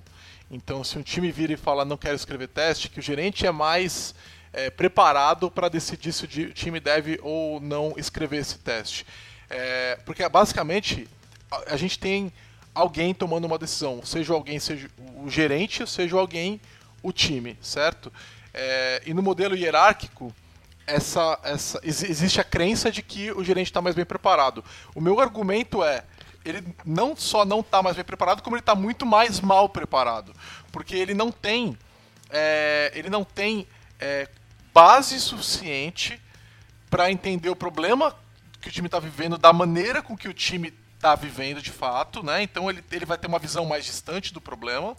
Então, se um time vira e fala não quero escrever teste, que o gerente é mais é, preparado para decidir se o time deve ou não escrever esse teste. É, porque basicamente a, a gente tem alguém tomando uma decisão, seja alguém, seja o gerente, seja alguém o time, certo? É, e no modelo hierárquico, essa, essa, existe a crença de que o gerente está mais bem preparado. O meu argumento é, ele não só não está mais bem preparado, como ele está muito mais mal preparado, porque ele não tem, é, ele não tem é, base suficiente para entender o problema que o time está vivendo, da maneira com que o time está vivendo de fato, né? Então ele, ele vai ter uma visão mais distante do problema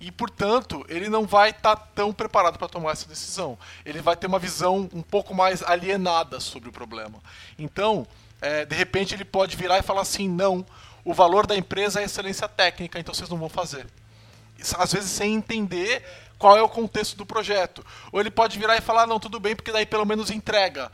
e, portanto, ele não vai estar tá tão preparado para tomar essa decisão. Ele vai ter uma visão um pouco mais alienada sobre o problema. Então, é, de repente, ele pode virar e falar assim: não, o valor da empresa é excelência técnica, então vocês não vão fazer. Às vezes, sem entender qual é o contexto do projeto. Ou ele pode virar e falar: não, tudo bem, porque daí pelo menos entrega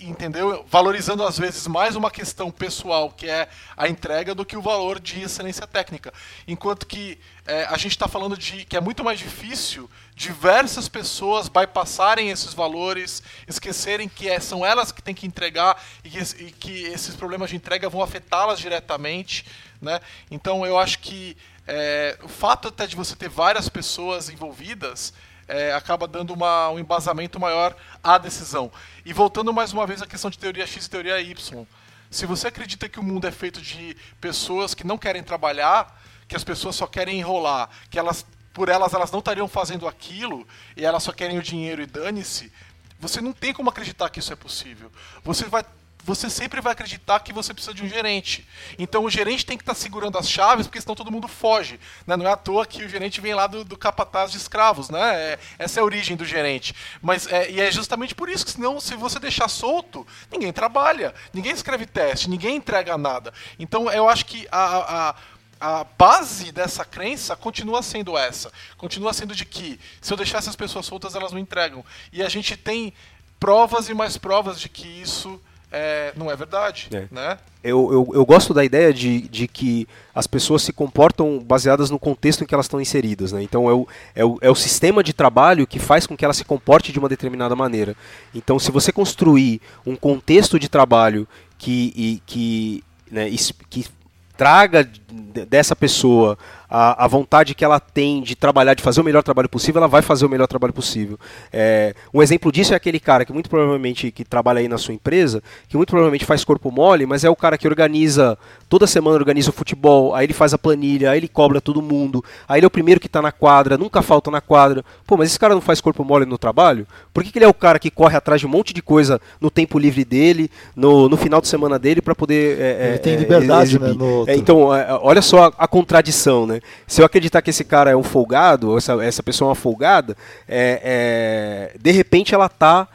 entendeu? Valorizando às vezes mais uma questão pessoal, que é a entrega, do que o valor de excelência técnica. Enquanto que é, a gente está falando de que é muito mais difícil diversas pessoas bypassarem esses valores, esquecerem que é, são elas que têm que entregar e que, e que esses problemas de entrega vão afetá-las diretamente. Né? Então eu acho que é, o fato até de você ter várias pessoas envolvidas é, acaba dando uma, um embasamento maior à decisão. E voltando mais uma vez à questão de teoria X e teoria Y. Se você acredita que o mundo é feito de pessoas que não querem trabalhar, que as pessoas só querem enrolar, que elas por elas elas não estariam fazendo aquilo e elas só querem o dinheiro e dane-se, você não tem como acreditar que isso é possível. Você vai você sempre vai acreditar que você precisa de um gerente. Então o gerente tem que estar tá segurando as chaves, porque senão todo mundo foge. Né? Não é à toa que o gerente vem lá do, do capataz de escravos. Né? É, essa é a origem do gerente. Mas é, e é justamente por isso que senão, se você deixar solto, ninguém trabalha, ninguém escreve teste, ninguém entrega nada. Então eu acho que a, a a base dessa crença continua sendo essa. Continua sendo de que se eu deixar essas pessoas soltas, elas não entregam. E a gente tem provas e mais provas de que isso é, não é verdade, É. né? Eu, eu, eu gosto da ideia de, de que as pessoas se comportam baseadas no contexto em que elas estão inseridas. Né? Então é o, é, o, é o sistema de trabalho que faz com que ela se comporte de uma determinada maneira. Então, se você construir um contexto de trabalho que, e, que, né, que traga dessa pessoa a, a vontade que ela tem de trabalhar, de fazer o melhor trabalho possível, ela vai fazer o melhor trabalho possível. É, um exemplo disso é aquele cara que muito provavelmente que trabalha aí na sua empresa, que muito provavelmente faz corpo mole, mas é o cara que organiza toda semana organiza o futebol, aí ele faz a planilha, aí ele cobra todo mundo, aí ele é o primeiro que está na quadra, nunca falta na quadra. Pô, mas esse cara não faz corpo mole no trabalho? Por que, que ele é o cara que corre atrás de um monte de coisa no tempo livre dele, no, no final de semana dele, para poder. é, Ele é, tem é, liberdade, né. É, então, é, olha só a, a contradição, né? Se eu acreditar que esse cara é um folgado, ou essa, essa pessoa é uma folgada, é, é, de repente ela está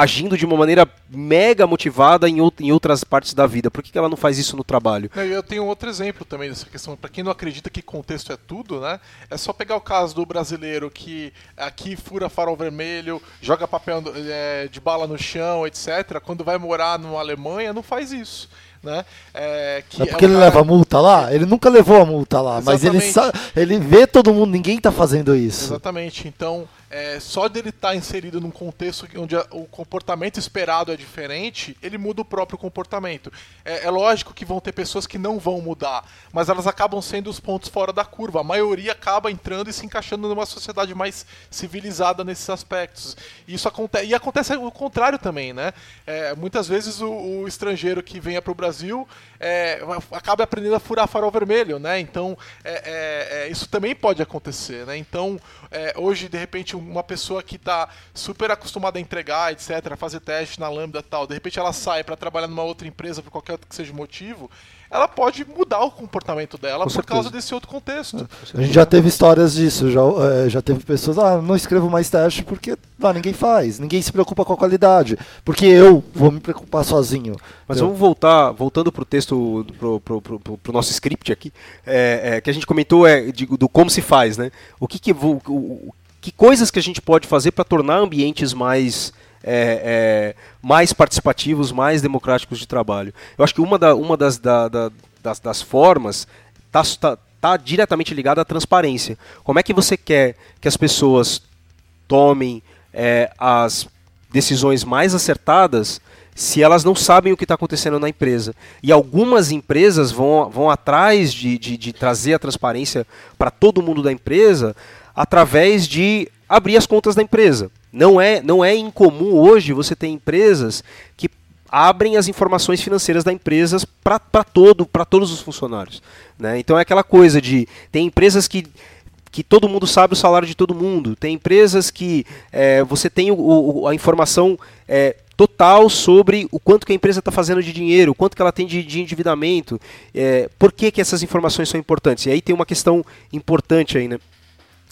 agindo de uma maneira mega motivada em, out- em outras partes da vida. Por que, que ela não faz isso no trabalho? Eu tenho outro exemplo também dessa questão. Para quem não acredita que contexto é tudo, né? É só pegar o caso do brasileiro que aqui fura farol vermelho, joga papel é, de bala no chão, etc. Quando vai morar numa Alemanha, não faz isso. Né? É, que É porque um ele cara- leva a multa lá? Ele nunca levou a multa lá, mas ele, Exatamente. ele vê todo mundo, ninguém tá fazendo isso. Exatamente. Então, é, só dele estar inserido num contexto onde o comportamento esperado é diferente, ele muda o próprio comportamento. É, é lógico que vão ter pessoas que não vão mudar, mas elas acabam sendo os pontos fora da curva. A maioria acaba entrando e se encaixando numa sociedade mais civilizada nesses aspectos. E isso acontece. E acontece o contrário também, né? É, muitas vezes o, o estrangeiro que venha para o Brasil é, acaba aprendendo a furar farol vermelho, né? Então é, é, isso também pode acontecer, né? Então hoje de repente uma pessoa que está super acostumada a entregar, etc, a fazer teste na Lambda e tal, de repente ela sai para trabalhar numa outra empresa por qualquer que seja o motivo, ela pode mudar o comportamento dela Com por certeza. causa desse outro contexto. A gente já teve histórias disso, já, é, já teve pessoas, ah, não escrevo mais teste porque ah, ninguém faz, ninguém se preocupa com a qualidade, porque eu vou me preocupar sozinho. Mas Eu- vamos voltar, voltando pro texto, pro, pro, pro, pro- pro nosso script aqui, é, é, que a gente comentou é de- do como se faz, né? O que que, o- o- que coisas que a gente pode fazer para tornar ambientes mais é, é, mais participativos, mais democráticos de trabalho. Eu acho que uma, da, uma das, da- da- das, das formas está tá, diretamente ligada à transparência. Como é que você quer que as pessoas tomem é, as decisões mais acertadas se elas não sabem o que está acontecendo na empresa. E algumas empresas vão, vão atrás de, de, de trazer a transparência para todo mundo da empresa através de abrir as contas da empresa. Não é, não é incomum hoje você ter empresas que abrem as informações financeiras da empresa para todo, para todos os funcionários. Né? Então é aquela coisa de tem empresas que que todo mundo sabe o salário de todo mundo. Tem empresas que é, você tem o, o- a informação é, total sobre o quanto que a empresa está fazendo de dinheiro, o quanto que ela tem de, de endividamento, é, por que, que essas informações são importantes. E aí tem uma questão importante aí, né?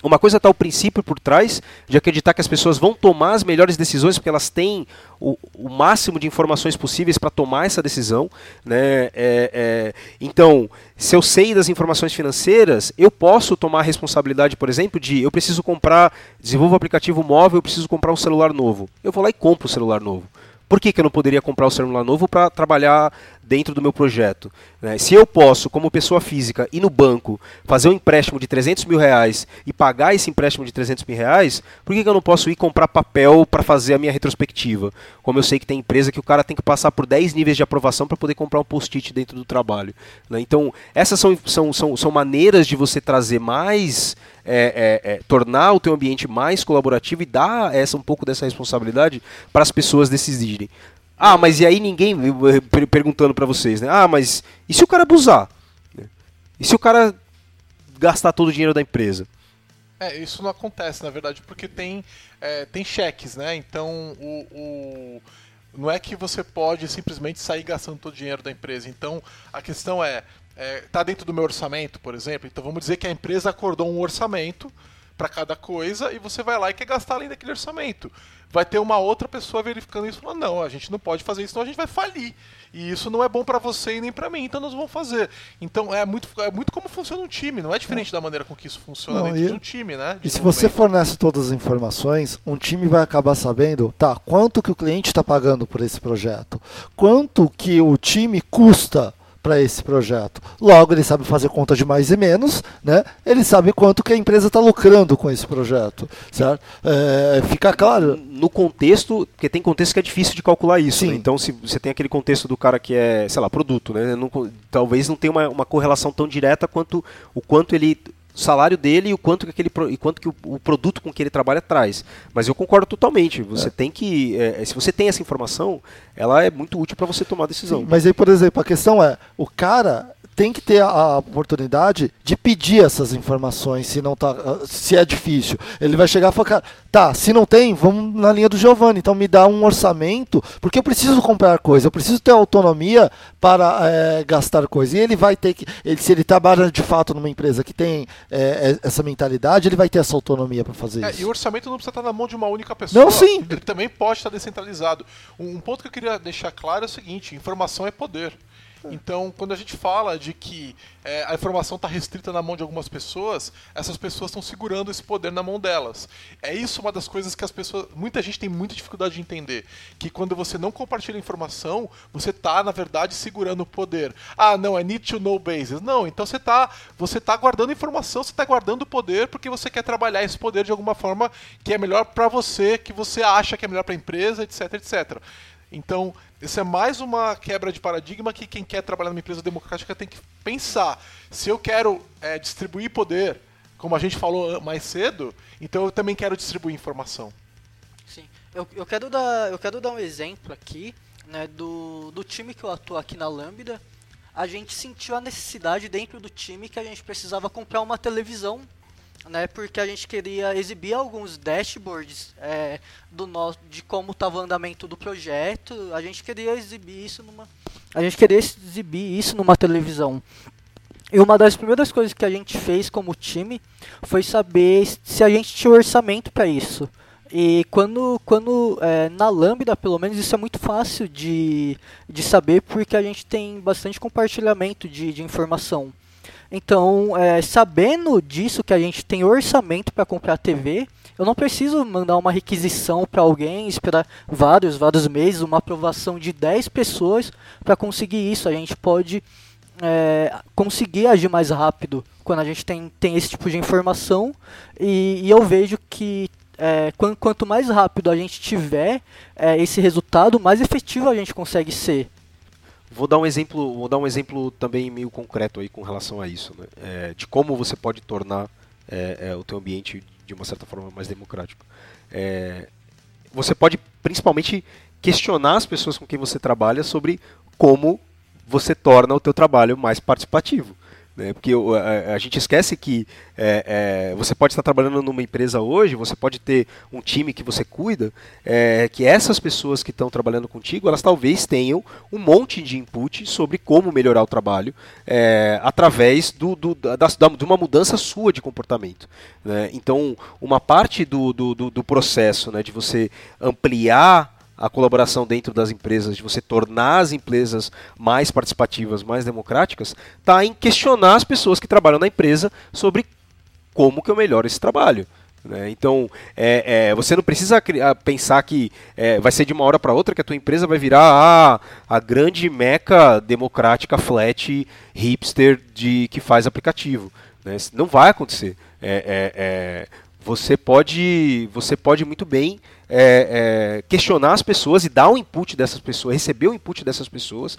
Uma coisa está o princípio por trás de acreditar que as pessoas vão tomar as melhores decisões porque elas têm o, o máximo de informações possíveis para tomar essa decisão. Né? É, é, então, se eu sei das informações financeiras, eu posso tomar a responsabilidade, por exemplo, de eu preciso comprar, desenvolvo um aplicativo móvel, eu preciso comprar um celular novo. Eu vou lá e compro o celular novo. Por que, que eu não poderia comprar o celular novo para trabalhar dentro do meu projeto? né? Se eu posso, como pessoa física, ir no banco, fazer um empréstimo de 300 mil reais e pagar esse empréstimo de 300 mil reais, por que, que eu não posso ir comprar papel para fazer a minha retrospectiva? Como eu sei que tem empresa que o cara tem que passar por 10 níveis de aprovação para poder comprar um post-it dentro do trabalho. né? Então, essas são, são, são, são maneiras de você trazer mais é, é, é, tornar o teu ambiente mais colaborativo e dar essa um pouco dessa responsabilidade para as pessoas decidirem. Ah, mas e aí ninguém per- perguntando para vocês, né? Ah, mas e se o cara abusar? E se o cara gastar todo o dinheiro da empresa? É, isso não acontece, na verdade, porque tem, é, tem cheques, né? Então, o, o- não é que você pode simplesmente sair gastando todo o dinheiro da empresa. Então, a questão é, é, tá dentro do meu orçamento, por exemplo? Então, vamos dizer que a empresa acordou um orçamento para cada coisa e você vai lá e quer gastar além daquele orçamento. Vai ter uma outra pessoa verificando isso e falando: não, a gente não pode fazer isso, senão a gente vai falir. E isso não é bom para você e nem para mim, então nós vamos fazer. Então é muito, é muito como funciona um time, não é diferente da maneira com que isso funciona Não, dentro e- de um time, né? E se você fornece todas as informações, um time vai acabar sabendo, tá, quanto que o cliente está pagando por esse projeto, quanto que o time custa para esse projeto. Logo, ele sabe fazer conta de mais e menos, né? Ele sabe quanto que a empresa está lucrando com esse projeto, certo? É, fica claro. no contexto, porque tem contexto que é difícil de calcular isso. Né? Então, se você tem aquele contexto do cara que é, sei lá, produto, né? Não talvez não tenha uma, uma correlação tão direta quanto o quanto ele salário dele e o quanto que aquele e quanto que o, o produto com que ele trabalha traz. Mas eu concordo totalmente. Você tem que, é, se você tem essa informação, ela é muito útil para você tomar a decisão. Mas aí, por exemplo, a questão é, o cara tem que ter a- oportunidade de pedir essas informações se não tá, ah, se é difícil. Ele vai chegar e falar, cara, tá, se não tem, vamos na linha do Giovanni, então me dá um orçamento, porque eu preciso comprar coisa, eu preciso ter autonomia para eh, gastar coisa. E ele vai ter que, ele, se ele trabalha de fato numa empresa que tem eh, essa mentalidade, ele vai ter essa autonomia para fazer É, isso. e o orçamento não precisa estar na mão de uma única pessoa. Não, sim. Ele também pode estar descentralizado. Um ponto que eu queria deixar claro é o seguinte: informação é poder. Então, quando a gente fala de que é, a informação está restrita na mão de algumas pessoas, essas pessoas estão segurando esse poder na mão delas. É isso uma das coisas que as pessoas. Muita gente tem muita dificuldade de entender. Que quando você não compartilha informação, você está, na verdade, segurando o poder. Ah, não, é need to know basis. Não, então você está você tá guardando informação, você está guardando o poder porque você quer trabalhar esse poder de alguma forma que é melhor para você, que você acha que é melhor para a empresa, etc, etc. Então, isso é mais uma quebra de paradigma que quem quer trabalhar numa empresa democrática tem que pensar. Se eu quero é, distribuir poder, como a gente falou mais cedo, então eu também quero distribuir informação. Sim. Eu, eu, quero dar, eu quero dar um exemplo aqui, né, do, do time que eu atuo aqui na Lambda. A gente sentiu a necessidade dentro do time que a gente precisava comprar uma televisão, né, porque a gente queria exibir alguns dashboards é, do nosso, de como estava o andamento do projeto. A gente queria exibir isso numa, a gente queria exibir isso numa televisão. E uma das primeiras coisas que a gente fez como time foi saber se a gente tinha orçamento para isso. E quando, quando é, na Lambda, pelo menos, isso é muito fácil de, de saber porque a gente tem bastante compartilhamento de, de informação. Então, é, sabendo disso que a gente tem orçamento para comprar TV, eu não preciso mandar uma requisição para alguém, esperar vários, vários meses, uma aprovação de 10 pessoas para conseguir isso. A gente pode é, conseguir agir mais rápido quando a gente tem, tem esse tipo de informação e, e eu vejo que é, quan- quanto mais rápido a gente tiver é, esse resultado, mais efetivo a gente consegue ser. Vou dar um exemplo, vou dar um exemplo também meio concreto aí com relação a isso, né? É, de como você pode tornar é, é, o teu ambiente de uma certa forma mais democrático. É, você pode principalmente questionar as pessoas com quem você trabalha sobre como você torna o teu trabalho mais participativo. Né? Porque a, a gente esquece que é, é, você pode estar trabalhando numa empresa hoje, você pode ter um time que você cuida, é, que essas pessoas que estão trabalhando contigo, elas talvez tenham um monte de input sobre como melhorar o trabalho é, através do, do- da, da- de uma mudança sua de comportamento. né? Então, uma parte do, do, do- do processo né, de você ampliar a colaboração dentro das empresas, de você tornar as empresas mais participativas, mais democráticas, está em questionar as pessoas que trabalham na empresa sobre como que eu melhoro esse trabalho. né? Então, é, é, você não precisa criar- pensar que é, vai ser de uma hora para outra que a tua empresa vai virar a, a grande meca democrática, flat, hipster de que faz aplicativo. né? Não vai acontecer. É, é, é, você pode, você pode muito bem é, é, questionar as pessoas e dar o input dessas pessoas, receber o input dessas pessoas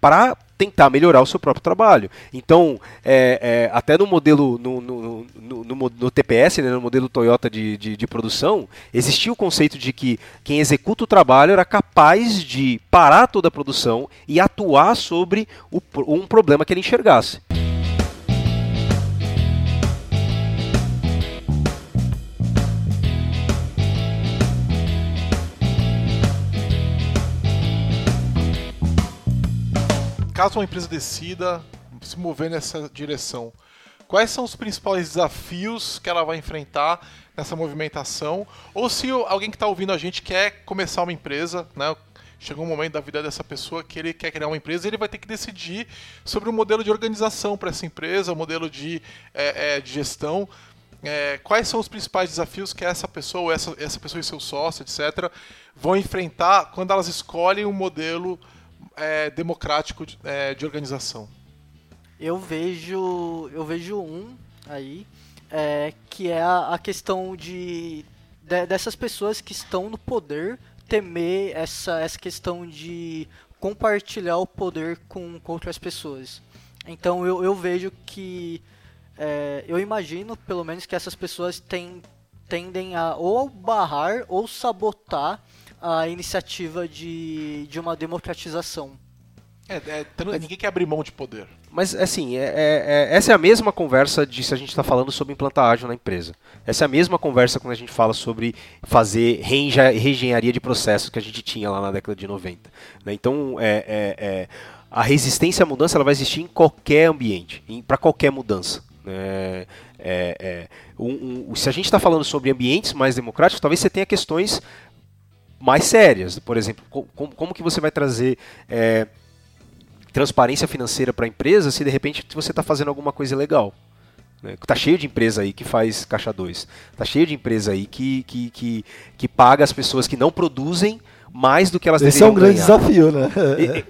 para tentar melhorar o seu próprio trabalho. Então, é, é, até no modelo, no, no, no, no TPS, né, no modelo Toyota de, de, de produção, existia o conceito de que quem executa o trabalho era capaz de parar toda a produção e atuar sobre o um problema que ele enxergasse. Caso uma empresa decida se mover nessa direção, quais são os principais desafios que ela vai enfrentar nessa movimentação, ou se alguém que está ouvindo a gente quer começar uma empresa, né? Chegou um momento da vida dessa pessoa que ele quer criar uma empresa e ele vai ter que decidir sobre o modelo de organização para essa empresa, o modelo de, é, é, de gestão. É, quais são os principais desafios que essa pessoa, essa, essa pessoa e seu sócio, etc., vão enfrentar quando elas escolhem um modelo é, democrático de, é, de, organização? Eu vejo, eu vejo um aí é, que é a, a questão de, de, dessas pessoas que estão no poder temer essa, essa questão de compartilhar o poder com, com outras pessoas. Então eu, eu vejo que. É, eu imagino, pelo menos, que essas pessoas tem, tendem a ou barrar ou sabotar a iniciativa de, de uma democratização. É, é, ninguém quer abrir mão de poder. Mas, assim, é, é, é, essa é a mesma conversa de se a gente está falando sobre implantar ágil na empresa. Essa é a mesma conversa quando a gente fala sobre fazer reengenharia de processos que a gente tinha lá na década de 90. Né? Então, é, é, é, a resistência à mudança ela vai existir em qualquer ambiente, para qualquer mudança. Né? Um, um, se a gente está falando sobre ambientes mais democráticos, talvez você tenha questões mais sérias. Por exemplo, como, como que você vai trazer transparência financeira para a empresa se de repente você está fazendo alguma coisa ilegal. Né? Tá cheio de empresa aí que faz caixa 2. Tá cheio de empresa aí que, que, que, que paga as pessoas que não produzem mais do que elas Esse é um grande ganhar. desafio, né?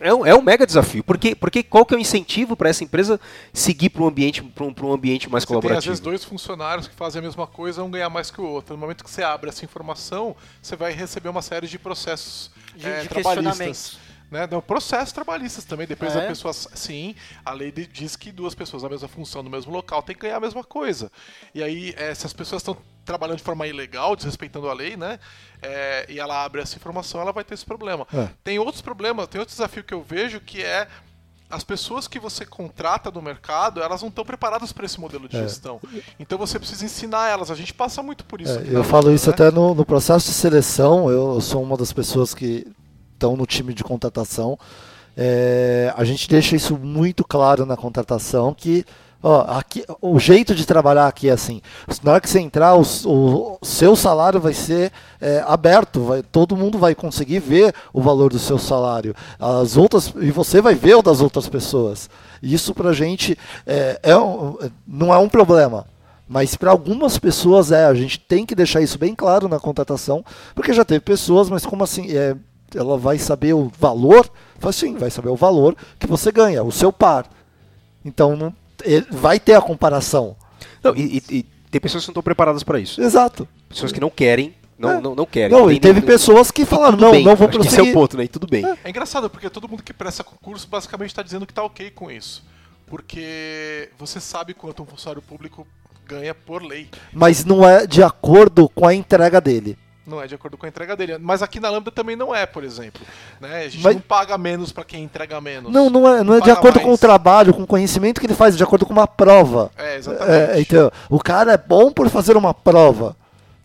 É, é, um, é um mega desafio. Porque, porque qual que é o incentivo para essa empresa seguir para um ambiente, um, um ambiente mais você colaborativo? Tem às vezes dois funcionários que fazem a mesma coisa, um ganhar mais que o outro. No momento que você abre essa informação, você vai receber uma série de processos de, é, de trabalhistas né? Não, processos trabalhistas também. Depois é? a pessoa. Sim, a lei diz que duas pessoas na mesma função, no mesmo local, tem que ganhar a mesma coisa. E aí, é, se as pessoas estão trabalhando de forma ilegal, desrespeitando a lei, né? É, e ela abre essa informação, ela vai ter esse problema. É. Tem outros problemas, tem outro desafio que eu vejo que é as pessoas que você contrata no mercado, elas não estão preparadas para esse modelo de é. gestão. Então você precisa ensinar elas. A gente passa muito por isso. É, eu falo isso né? até no, no, processo de seleção. Eu sou uma das pessoas que estão no time de contratação. É, a gente deixa isso muito claro na contratação que ó, aqui, o jeito de trabalhar aqui é assim. Na hora que você entrar, o, o seu salário vai ser é, aberto, vai, todo mundo vai conseguir ver o valor do seu salário. As outras, e você vai ver o das outras pessoas. Isso pra gente é, é não é um problema. Mas para algumas pessoas é, a gente tem que deixar isso bem claro na contratação, porque já teve pessoas, mas como assim, é, ela vai saber o valor, sim, vai saber o valor que você ganha, o seu par. Então não, vai ter a comparação. Não, e, e, e, tem pessoas que não estão preparadas para isso. Exato. Pessoas que não querem. Não, é. não, não querem. Não, e teve nem, pessoas que falaram, não, bem. não vou prosseguir. Esse é o ponto, né? E tudo bem. É. é engraçado, porque todo mundo que presta concurso basicamente está dizendo que está ok com isso. Porque você sabe quanto um funcionário público ganha por lei. Mas não é de acordo com a entrega dele. Não é de acordo com a entrega dele. Mas aqui na Lambda também não é, por exemplo. Né? A gente Mas... não paga menos para quem entrega menos. Não, não é, não, não é de acordo mais. com o trabalho, com o conhecimento que ele faz, é de acordo com uma prova. É, exatamente. É, então, o cara é bom por fazer uma prova.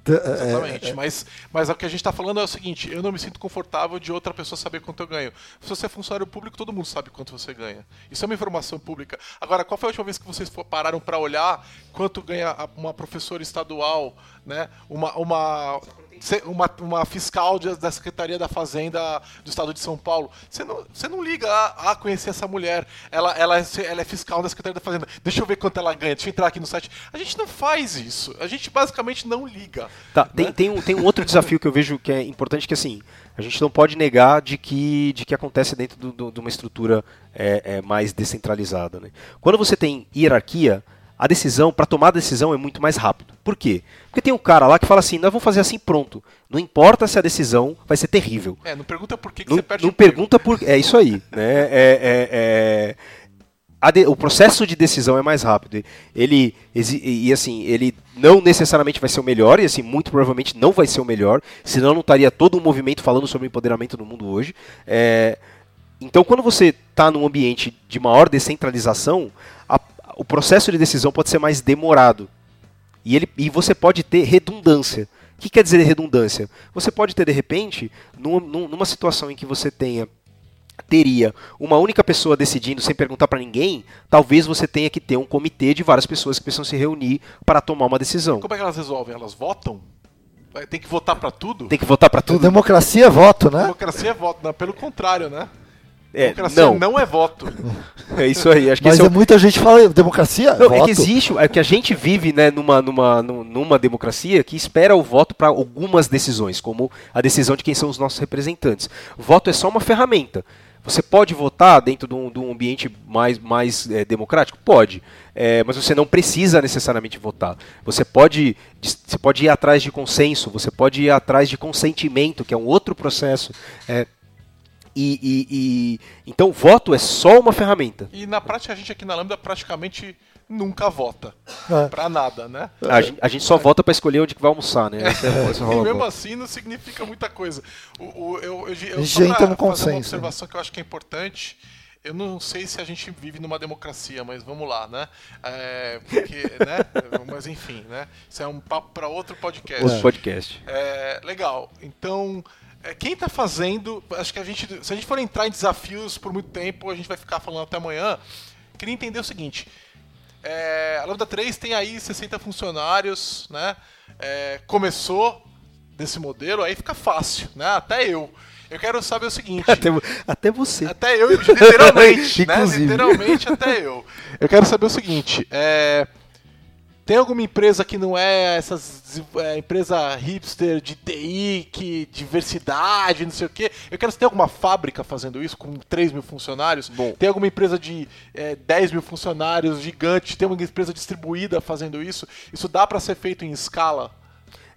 Exatamente, é, é, mas, mas o que a gente está falando é o seguinte: eu não me sinto confortável de outra pessoa saber quanto eu ganho. Se você é funcionário público, todo mundo sabe quanto você ganha. Isso é uma informação pública. Agora, qual foi a última vez que vocês pararam para olhar quanto ganha uma professora estadual, né? uma, uma uma, uma fiscal de, da Secretaria da Fazenda do Estado de São Paulo. Você não, você não liga a, a conhecer essa mulher. Ela, ela, é, ela é fiscal da Secretaria da Fazenda. Deixa eu ver quanto ela ganha. Deixa eu entrar aqui no site. A gente não faz isso. A gente basicamente não liga. Tá, né? tem, tem, um, tem um outro desafio que eu vejo que é importante, que assim, a gente não pode negar de que, de que acontece dentro do, do, de uma estrutura é, é, mais descentralizada. Né? Quando você tem hierarquia, a decisão, para tomar a decisão é muito mais rápido. Por quê? Porque tem um cara lá que fala assim, nós vamos fazer assim pronto. Não importa se a decisão vai ser terrível. É, não pergunta por que, que não, você perde Não pergunta por... É isso aí. né? É, é, é... De... o processo de decisão é mais rápido. Ele e assim, ele não necessariamente vai ser o melhor e assim, muito provavelmente não vai ser o melhor, senão não estaria todo um movimento falando sobre empoderamento no mundo hoje. É... Então, quando você está num ambiente de maior descentralização, o processo de decisão pode ser mais demorado. E, ele, e você pode ter redundância. O que quer dizer redundância? Você pode ter, de repente, numa, numa situação em que você tenha teria uma única pessoa decidindo sem perguntar para ninguém, talvez você tenha que ter um comitê de várias pessoas que precisam se reunir para tomar uma decisão. Como é que elas resolvem? Elas votam? Tem que votar para tudo? Tem que votar para tudo. Democracia é voto, né? Democracia é voto, não, pelo contrário, né? É, democracia não. não. é voto. É isso aí. Acho que Mas é é o muita gente fala democracia? Não, voto. é que existe, é que a gente vive né, numa, numa, num- numa democracia que espera o voto para algumas decisões, como a decisão de quem são os nossos representantes. Voto é só uma ferramenta. Você pode votar dentro de um, de um ambiente mais, mais eh, democrático? Pode. Eh, mas você não precisa necessariamente votar. Você pode, você pode ir atrás de consenso, você pode ir atrás de consentimento, que é um outro processo. eh, e, e- e- então, voto é só uma ferramenta. E na prática, a gente aqui na Lambda praticamente nunca vota. É. Pra nada, né? A gente, a gente só vota para escolher onde que vai almoçar, né? Essa é- essa rola E mesmo assim não significa muita coisa. O, o- eu, eu, eu, só pra fazer consenso, uma observação que eu acho que é importante. Eu não sei se a gente vive numa democracia, mas vamos lá, né? É, porque, né? Mas enfim, né? Isso é um papo para outro podcast. Outro podcast. É, legal. Então, é, quem tá fazendo. Acho que a gente. Se a gente for entrar em desafios por muito tempo, a gente vai ficar falando até amanhã. Queria entender o seguinte. é, a Lambda 3 tem aí 60 funcionários, né? É, começou desse modelo, aí fica fácil, né? Até eu. Eu quero saber o seguinte. Até, até você. Até eu, literalmente, né? Inclusive. Literalmente até eu. Eu quero saber o seguinte, é... Tem alguma empresa que não é essas é, empresa hipster de TI, que diversidade, não sei o quê? Eu quero saber, tem alguma fábrica fazendo isso com 3 mil funcionários? Bom. Tem alguma empresa de é, 10 mil funcionários gigante? Tem uma empresa distribuída fazendo isso? Isso dá para ser feito em escala?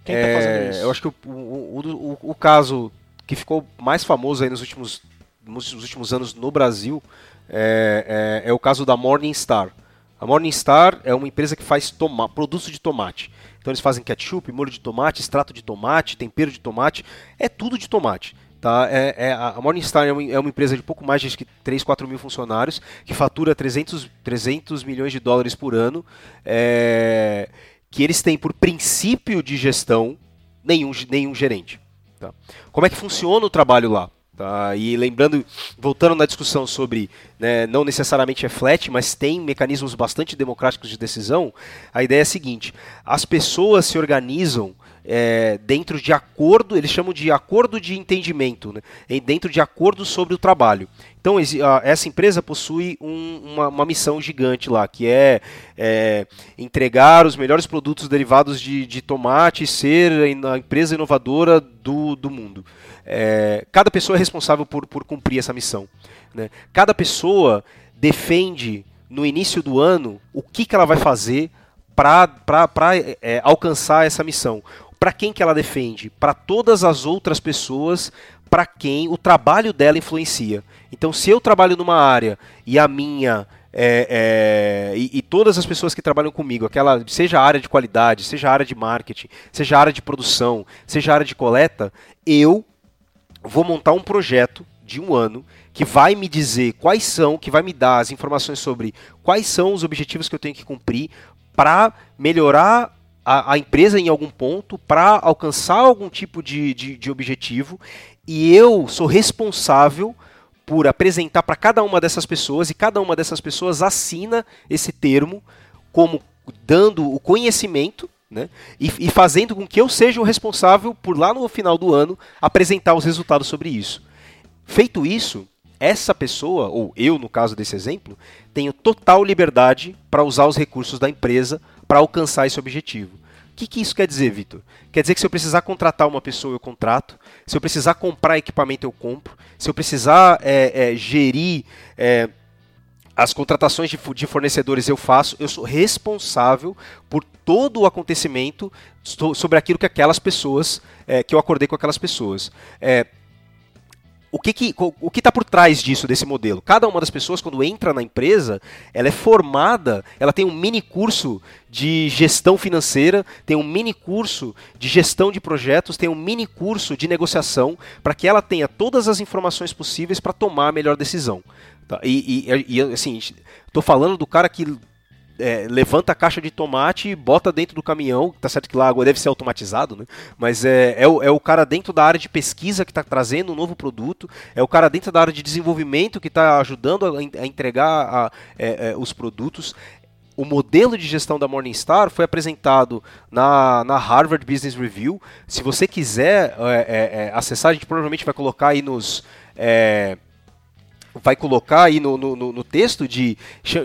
Quem tá É, fazendo isso? Eu acho que o, o, o, o caso que ficou mais famoso aí nos últimos, nos últimos anos no Brasil é, é, é o caso da Morningstar. A Morningstar é uma empresa que faz toma produtos de tomate. Então eles fazem ketchup, molho de tomate, extrato de tomate, tempero de tomate, é tudo de tomate. Tá? É, é- a Morningstar é uma, é uma empresa de pouco mais de acho que 3, 4 mil funcionários, que fatura 300, 300 milhões de dólares por ano, é, que eles têm por princípio de gestão nenhum, nenhum gerente. tá? Como é que funciona o trabalho lá? Tá? E lembrando, voltando na discussão sobre né, não necessariamente é flat, mas tem mecanismos bastante democráticos de decisão, a ideia é a seguinte: as pessoas se organizam é, dentro de acordo, eles chamam de acordo de entendimento, né, dentro de acordo sobre o trabalho. Então, essa empresa possui um- uma, uma missão gigante lá, que é, é, entregar os melhores produtos derivados de, de tomate e ser a empresa inovadora do, do mundo. É, cada pessoa é responsável por, por cumprir essa missão. né? Cada pessoa defende no início do ano o que, que ela vai fazer para alcançar essa missão. Para quem que ela defende? Para todas as outras pessoas para quem o trabalho dela influencia. Então, se eu trabalho numa área e a minha é, é, e, e todas as pessoas que trabalham comigo, aquela seja a área de qualidade, seja a área de marketing, seja a área de produção, seja a área de coleta, eu vou montar um projeto de um ano que vai me dizer quais são, que vai me dar as informações sobre quais são os objetivos que eu tenho que cumprir para melhorar a, a empresa em algum ponto, para alcançar algum tipo de, de, de objetivo, e eu sou responsável por apresentar para cada uma dessas pessoas, e cada uma dessas pessoas assina esse termo como dando o conhecimento né? E, e fazendo com que eu seja o responsável por lá no final do ano apresentar os resultados sobre isso. Feito isso, essa pessoa, ou eu no caso desse exemplo, tenho total liberdade para usar os recursos da empresa para alcançar esse objetivo. O que, que isso quer dizer, Vitor? Quer dizer que se eu precisar contratar uma pessoa, eu contrato. Se eu precisar comprar equipamento, eu compro. Se eu precisar é, é, gerir é, as contratações de, de fornecedores, eu faço. Eu sou responsável por todo o acontecimento so- sobre aquilo que aquelas pessoas, é, que eu acordei com aquelas pessoas. É, o que que, o que está por trás disso, desse modelo? Cada uma das pessoas, quando entra na empresa, ela é formada, ela tem um mini curso de gestão financeira, tem um mini curso de gestão de projetos, tem um mini curso de negociação, para que ela tenha todas as informações possíveis para tomar a melhor decisão. Tá? E, e, e, assim, estou falando do cara que é, levanta a caixa de tomate e bota dentro do caminhão, tá certo que lá a água deve ser automatizado, né? Mas é, é, o, é o cara dentro da área de pesquisa que está trazendo um novo produto, é o cara dentro da área de desenvolvimento que está ajudando a, a entregar a, é, é, os produtos o modelo de gestão da Morningstar foi apresentado na, na Harvard Business Review. Se você quiser é, é, é acessar, a gente provavelmente vai colocar aí nos. É, vai colocar aí no, no, no texto de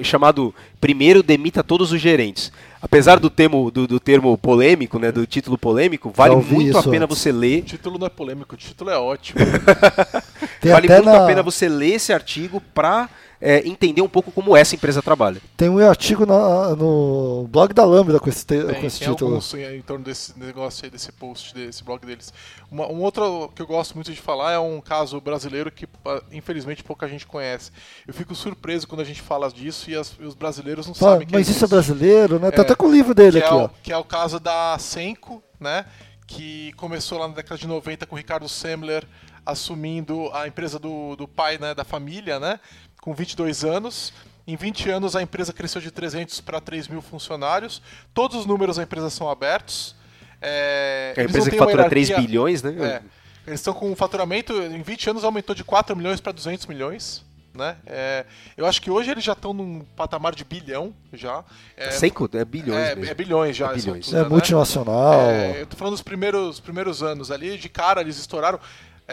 chamado primeiro demita todos os gerentes. Apesar do termo, do, do termo polêmico, né, do título polêmico, vale muito a pena você ler. O título não é polêmico, o título é ótimo. vale muito na... a pena você ler esse artigo para é, entender um pouco como essa empresa trabalha. Tem um artigo na, no blog da Lambda com esse, te, tem, com esse tem título. Alguns em torno desse negócio aí, desse post, desse blog deles. Uma, um outro que eu gosto muito de falar é um caso brasileiro que infelizmente pouca gente conhece. Eu fico surpreso quando a gente fala disso e, as, e os brasileiros não sabem Mas isso é brasileiro, né? Tá é, até com o livro dele aqui, é ó. Que é o caso da Senco, né? Que começou lá na década de 90 com o Ricardo Semler assumindo a empresa do, do pai, né, da família, né? com 22 anos. Em 20 anos, a empresa cresceu de 300 para 3 mil funcionários. Todos os números da empresa são abertos. É, a empresa que fatura 3 bilhões, né? É, eles estão com um faturamento, em 20 anos aumentou de 4 milhões para 200 milhões. Né? É, eu acho que hoje eles já estão num patamar de bilhão já. É, é bilhões é, é bilhões já. É, bilhões. Altura, é multinacional. Né? eu tô falando dos primeiros, primeiros anos ali, de cara eles estouraram.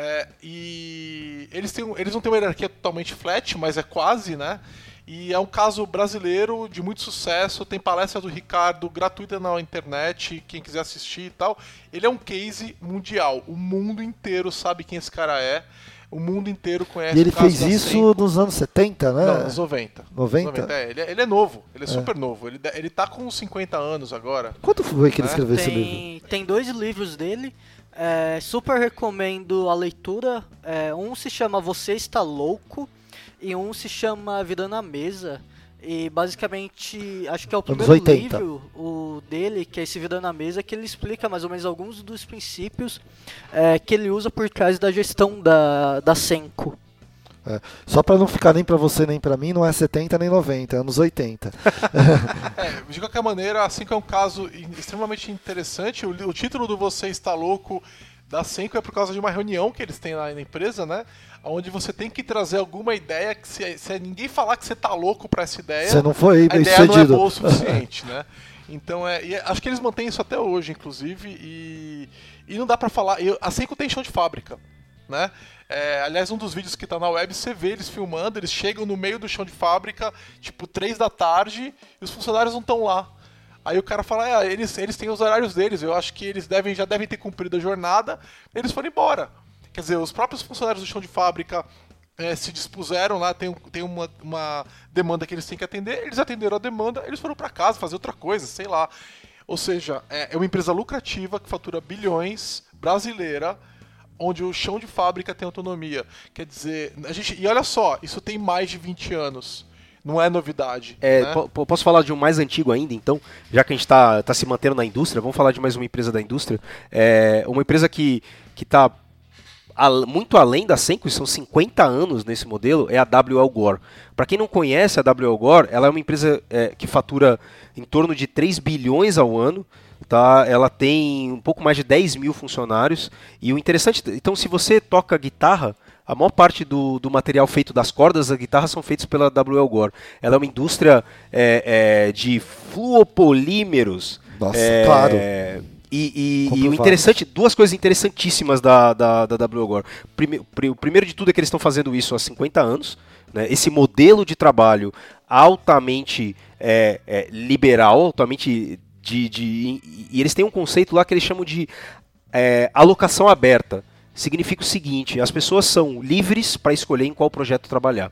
É, e eles, têm, eles não têm uma hierarquia totalmente flat, mas é quase, né? E é um caso brasileiro de muito sucesso. Tem palestra do Ricardo gratuita na internet, quem quiser assistir e tal. Ele é um case mundial. O mundo inteiro sabe quem esse cara é. O mundo inteiro conhece E ele fez isso nos anos 70, né? Não, nos 90. 90? 90 é, ele, é, ele, é novo, ele é, é, super novo. Ele, ele tá com 50 anos agora. Quanto foi que ele né? escreveu tem, esse livro? Tem dois livros dele. É, super recomendo a leitura. É, um se chama Você Está Louco e um se chama Vida na Mesa. E basicamente, acho que é o primeiro livro o dele, que é esse Vida na Mesa, que ele explica mais ou menos alguns dos princípios é, que ele usa por trás da gestão da, da Senco. É, só para não ficar nem para você nem para mim, não é 70 nem 90, é anos 80. é, de qualquer maneira, assim que é um caso extremamente interessante, o, o título do Você Está Louco da Senco é por causa de uma reunião que eles têm lá na empresa, né? Onde você tem que trazer alguma ideia que se, se ninguém falar que você tá louco para essa ideia, você não foi a ideia não é boa o suficiente, né? Então é, acho que eles mantêm isso até hoje, inclusive, e, e não dá para falar. a Senco tem chão de fábrica, né? É, aliás, um dos vídeos que tá na web, você vê eles filmando, eles chegam no meio do chão de fábrica, tipo, três da tarde, e os funcionários não estão lá. Aí o cara fala, é, eles, eles têm os horários deles, eu acho que eles devem, já devem ter cumprido a jornada, eles foram embora. Quer dizer, os próprios funcionários do chão de fábrica é, se dispuseram lá, tem, tem uma, uma demanda que eles têm que atender, eles atenderam a demanda, eles foram para casa fazer outra coisa, sei lá. Ou seja, é, é uma empresa lucrativa que fatura bilhões, brasileira, onde o chão de fábrica tem autonomia. Quer dizer, a gente. E olha só, isso tem mais de 20 anos. Não é novidade. É, né? Posso falar de um mais antigo ainda, então? Já que a gente está tá se mantendo na indústria, vamos falar de mais uma empresa da indústria. É uma empresa que está muito além da Senko, são 50 anos nesse modelo, é a WL Gore. Para quem não conhece a WL Gore, ela é uma empresa é, que fatura em torno de 3 bilhões ao ano. Tá? Ela tem um pouco mais de 10 mil funcionários. E o interessante, então, se você toca guitarra, a maior parte do, do material feito das cordas da guitarra são feitos pela WL Gore. Ela é uma indústria é, é, de fluopolímeros. Nossa, é, claro. E, e, e, o interessante, duas coisas interessantíssimas da, da, da WL Gore. Prime, o primeiro de tudo é que eles estão fazendo isso há 50 anos. Né? Esse modelo de trabalho altamente é, é, liberal, altamente de, de, e eles têm um conceito lá que eles chamam de é, alocação aberta. Significa o seguinte: as pessoas são livres para escolher em qual projeto trabalhar.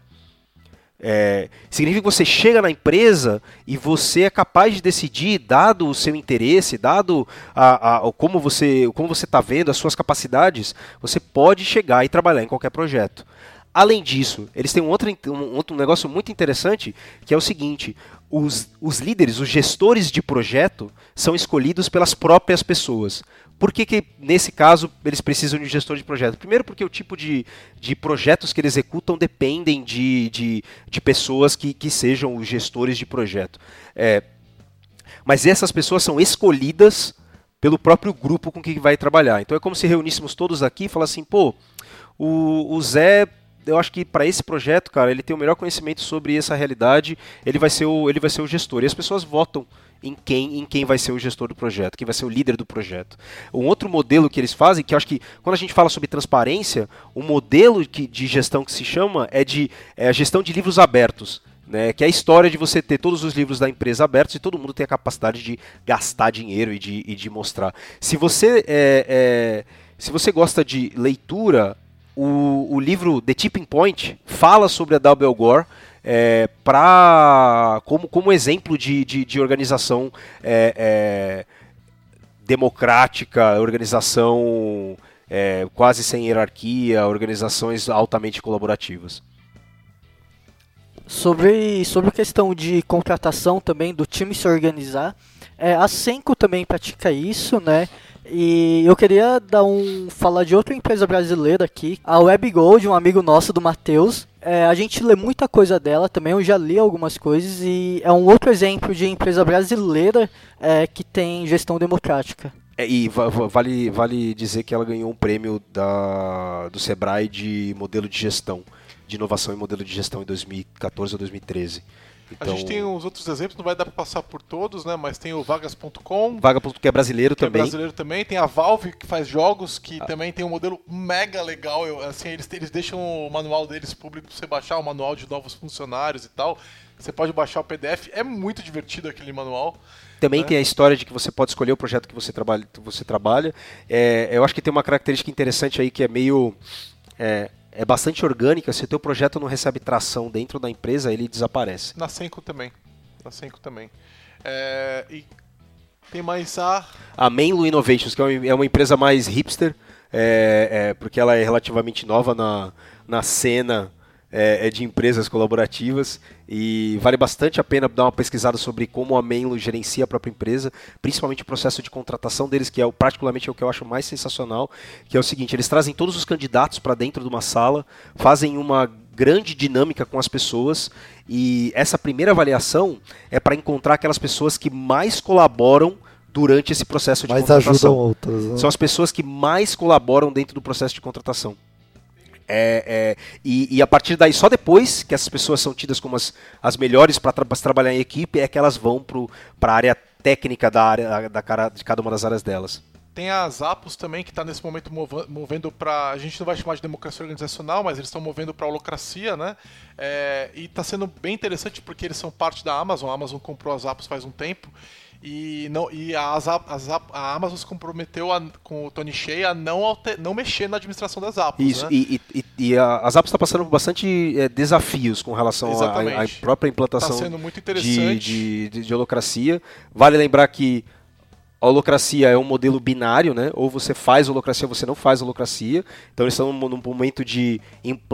É, significa que você chega na empresa e você é capaz de decidir, dado o seu interesse, dado a, a, como você como você está vendo, as suas capacidades, você pode chegar e trabalhar em qualquer projeto. Além disso, eles têm um outro, um outro negócio muito interessante, que é o seguinte: os, os líderes, os gestores de projeto, são escolhidos pelas próprias pessoas. Por que, que, nesse caso, eles precisam de um gestor de projeto? Primeiro, porque o tipo de, de projetos que eles executam dependem de, de, de pessoas que, que sejam os gestores de projeto. É, mas essas pessoas são escolhidas pelo próprio grupo com que vai trabalhar. Então é como se reuníssemos todos aqui e falassem, pô, o, o Zé eu acho que para esse projeto, cara, ele tem o melhor conhecimento sobre essa realidade, ele vai ser o, ele vai ser o gestor. E as pessoas votam em quem, em quem vai ser o gestor do projeto, quem vai ser o líder do projeto. Um outro modelo que eles fazem, que eu acho que quando a gente fala sobre transparência, o modelo que, de gestão que se chama é de é a gestão de livros abertos. Né, que é a história de você ter todos os livros da empresa abertos e todo mundo tem a capacidade de gastar dinheiro e de, e de mostrar. Se você, é, é, se você gosta de leitura, o, o livro The Tipping Point fala sobre a W. Gore é, pra, como, como exemplo de, de, de organização é, é, democrática, organização é, quase sem hierarquia, organizações altamente colaborativas. Sobre, sobre questão de contratação também, do time se organizar, é, a Senco também pratica isso, né? E eu queria dar um falar de outra empresa brasileira aqui, a WebGold, um amigo nosso do Matheus. É, a gente lê muita coisa dela também, eu já li algumas coisas e é um outro exemplo de empresa brasileira é, que tem gestão democrática. É, e vale, vale dizer que ela ganhou um prêmio da, do Sebrae de modelo de gestão, de inovação em modelo de gestão em 2014 ou 2013. Então... A gente tem os outros exemplos, não vai dar para passar por todos, né? Mas tem o Vagas.com. Vaga.com que é brasileiro que é também. É brasileiro também. Tem a Valve que faz jogos, que ah. também tem um modelo mega legal. Eu, assim, eles, eles deixam o manual deles público para você baixar, o manual de novos funcionários e tal. Você pode baixar o PDF. É muito divertido aquele manual. Também né? tem a história de que você pode escolher o projeto que você trabalha. Você trabalha. É, eu acho que tem uma característica interessante aí que é meio. É, é bastante orgânica, se o teu projeto não recebe tração dentro da empresa, ele desaparece. Na Senco também. Na Senco também. É, e tem mais a... A Menlo Innovations, que é uma é empresa mais hipster, é, é, porque ela é relativamente nova na, na cena é, é, de empresas colaborativas e vale bastante a pena dar uma pesquisada sobre como a Menlo gerencia a própria empresa, principalmente o processo de contratação deles, que é particularmente é o que eu acho mais sensacional, que é o seguinte, eles trazem todos os candidatos para dentro de uma sala, fazem uma grande dinâmica com as pessoas e essa primeira avaliação é para encontrar aquelas pessoas que mais colaboram durante esse processo de mais contratação. ajudam outras. Né? São as pessoas que mais colaboram dentro do processo de contratação. É, é, e, e, a partir daí, só depois que essas pessoas são tidas como as, as melhores para tra trabalhar em equipe, é que elas vão para a área técnica da área da cara, de cada uma das áreas delas. Tem a Zappos também, que está nesse momento movendo para. A gente não vai chamar de democracia organizacional, mas eles estão movendo para a holocracia, né? É, e está sendo bem interessante porque eles são parte da Amazon. A Amazon comprou a Zappos faz um tempo. E, não, e a, a, a Amazon se comprometeu a, com o Tony Shea a não, alter, não mexer na administração das Zappos. Isso, né? e, e, e a, a Zappos está passando por bastante é, desafios com relação à própria implantação tá de, de, de, de holocracia. Vale lembrar que a holocracia é um modelo binário, né? Ou você faz holocracia ou você não faz holocracia. Então eles estão num momento de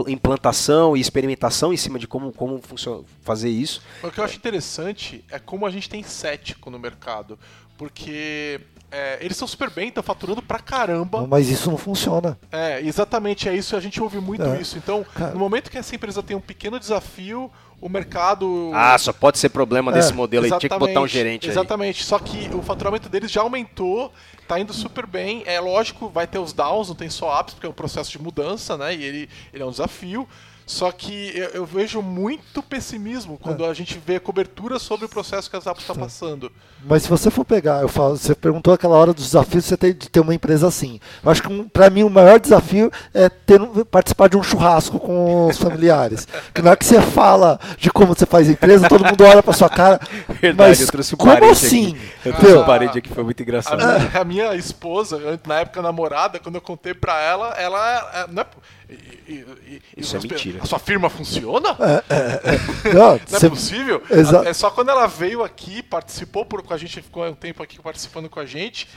implantação e experimentação em cima de como, como funciona, fazer isso. O que eu acho interessante é como a gente tem cético no mercado. Porque é, eles estão super bem, estão faturando pra caramba. Mas isso não funciona. É, exatamente, é isso, a gente ouve muito é. isso. Então, Cara. no momento que essa empresa tem um pequeno desafio, o mercado. Ah, só pode ser problema desse é, modelo aí, tinha que botar um gerente Exatamente, aí. só que o faturamento deles já aumentou, tá indo super bem. É lógico, vai ter os downs, não tem só ups, porque é um processo de mudança, né? E ele, ele é um desafio. Só que eu, eu, vejo muito pessimismo quando é. a gente vê cobertura sobre o processo que a Zappos está passando. Mas se você for pegar, eu falo, você perguntou aquela hora dos desafios você tem de ter uma empresa assim. Eu acho que um, para mim o maior desafio é ter, participar de um churrasco com os familiares. que na hora que você fala de como você faz empresa, todo mundo olha para sua cara. Verdade, mas eu trouxe um como assim? Aqui. Eu trouxe um parede aqui, foi muito engraçado. A, a, minha esposa, na época namorada, quando eu contei para ela, ela não é, e, e, Isso é mentira. A sua firma funciona? É, é, é. Não, não é possível? Exa é só quando ela veio aqui, participou por, com a gente, ficou um tempo aqui participando com a gente.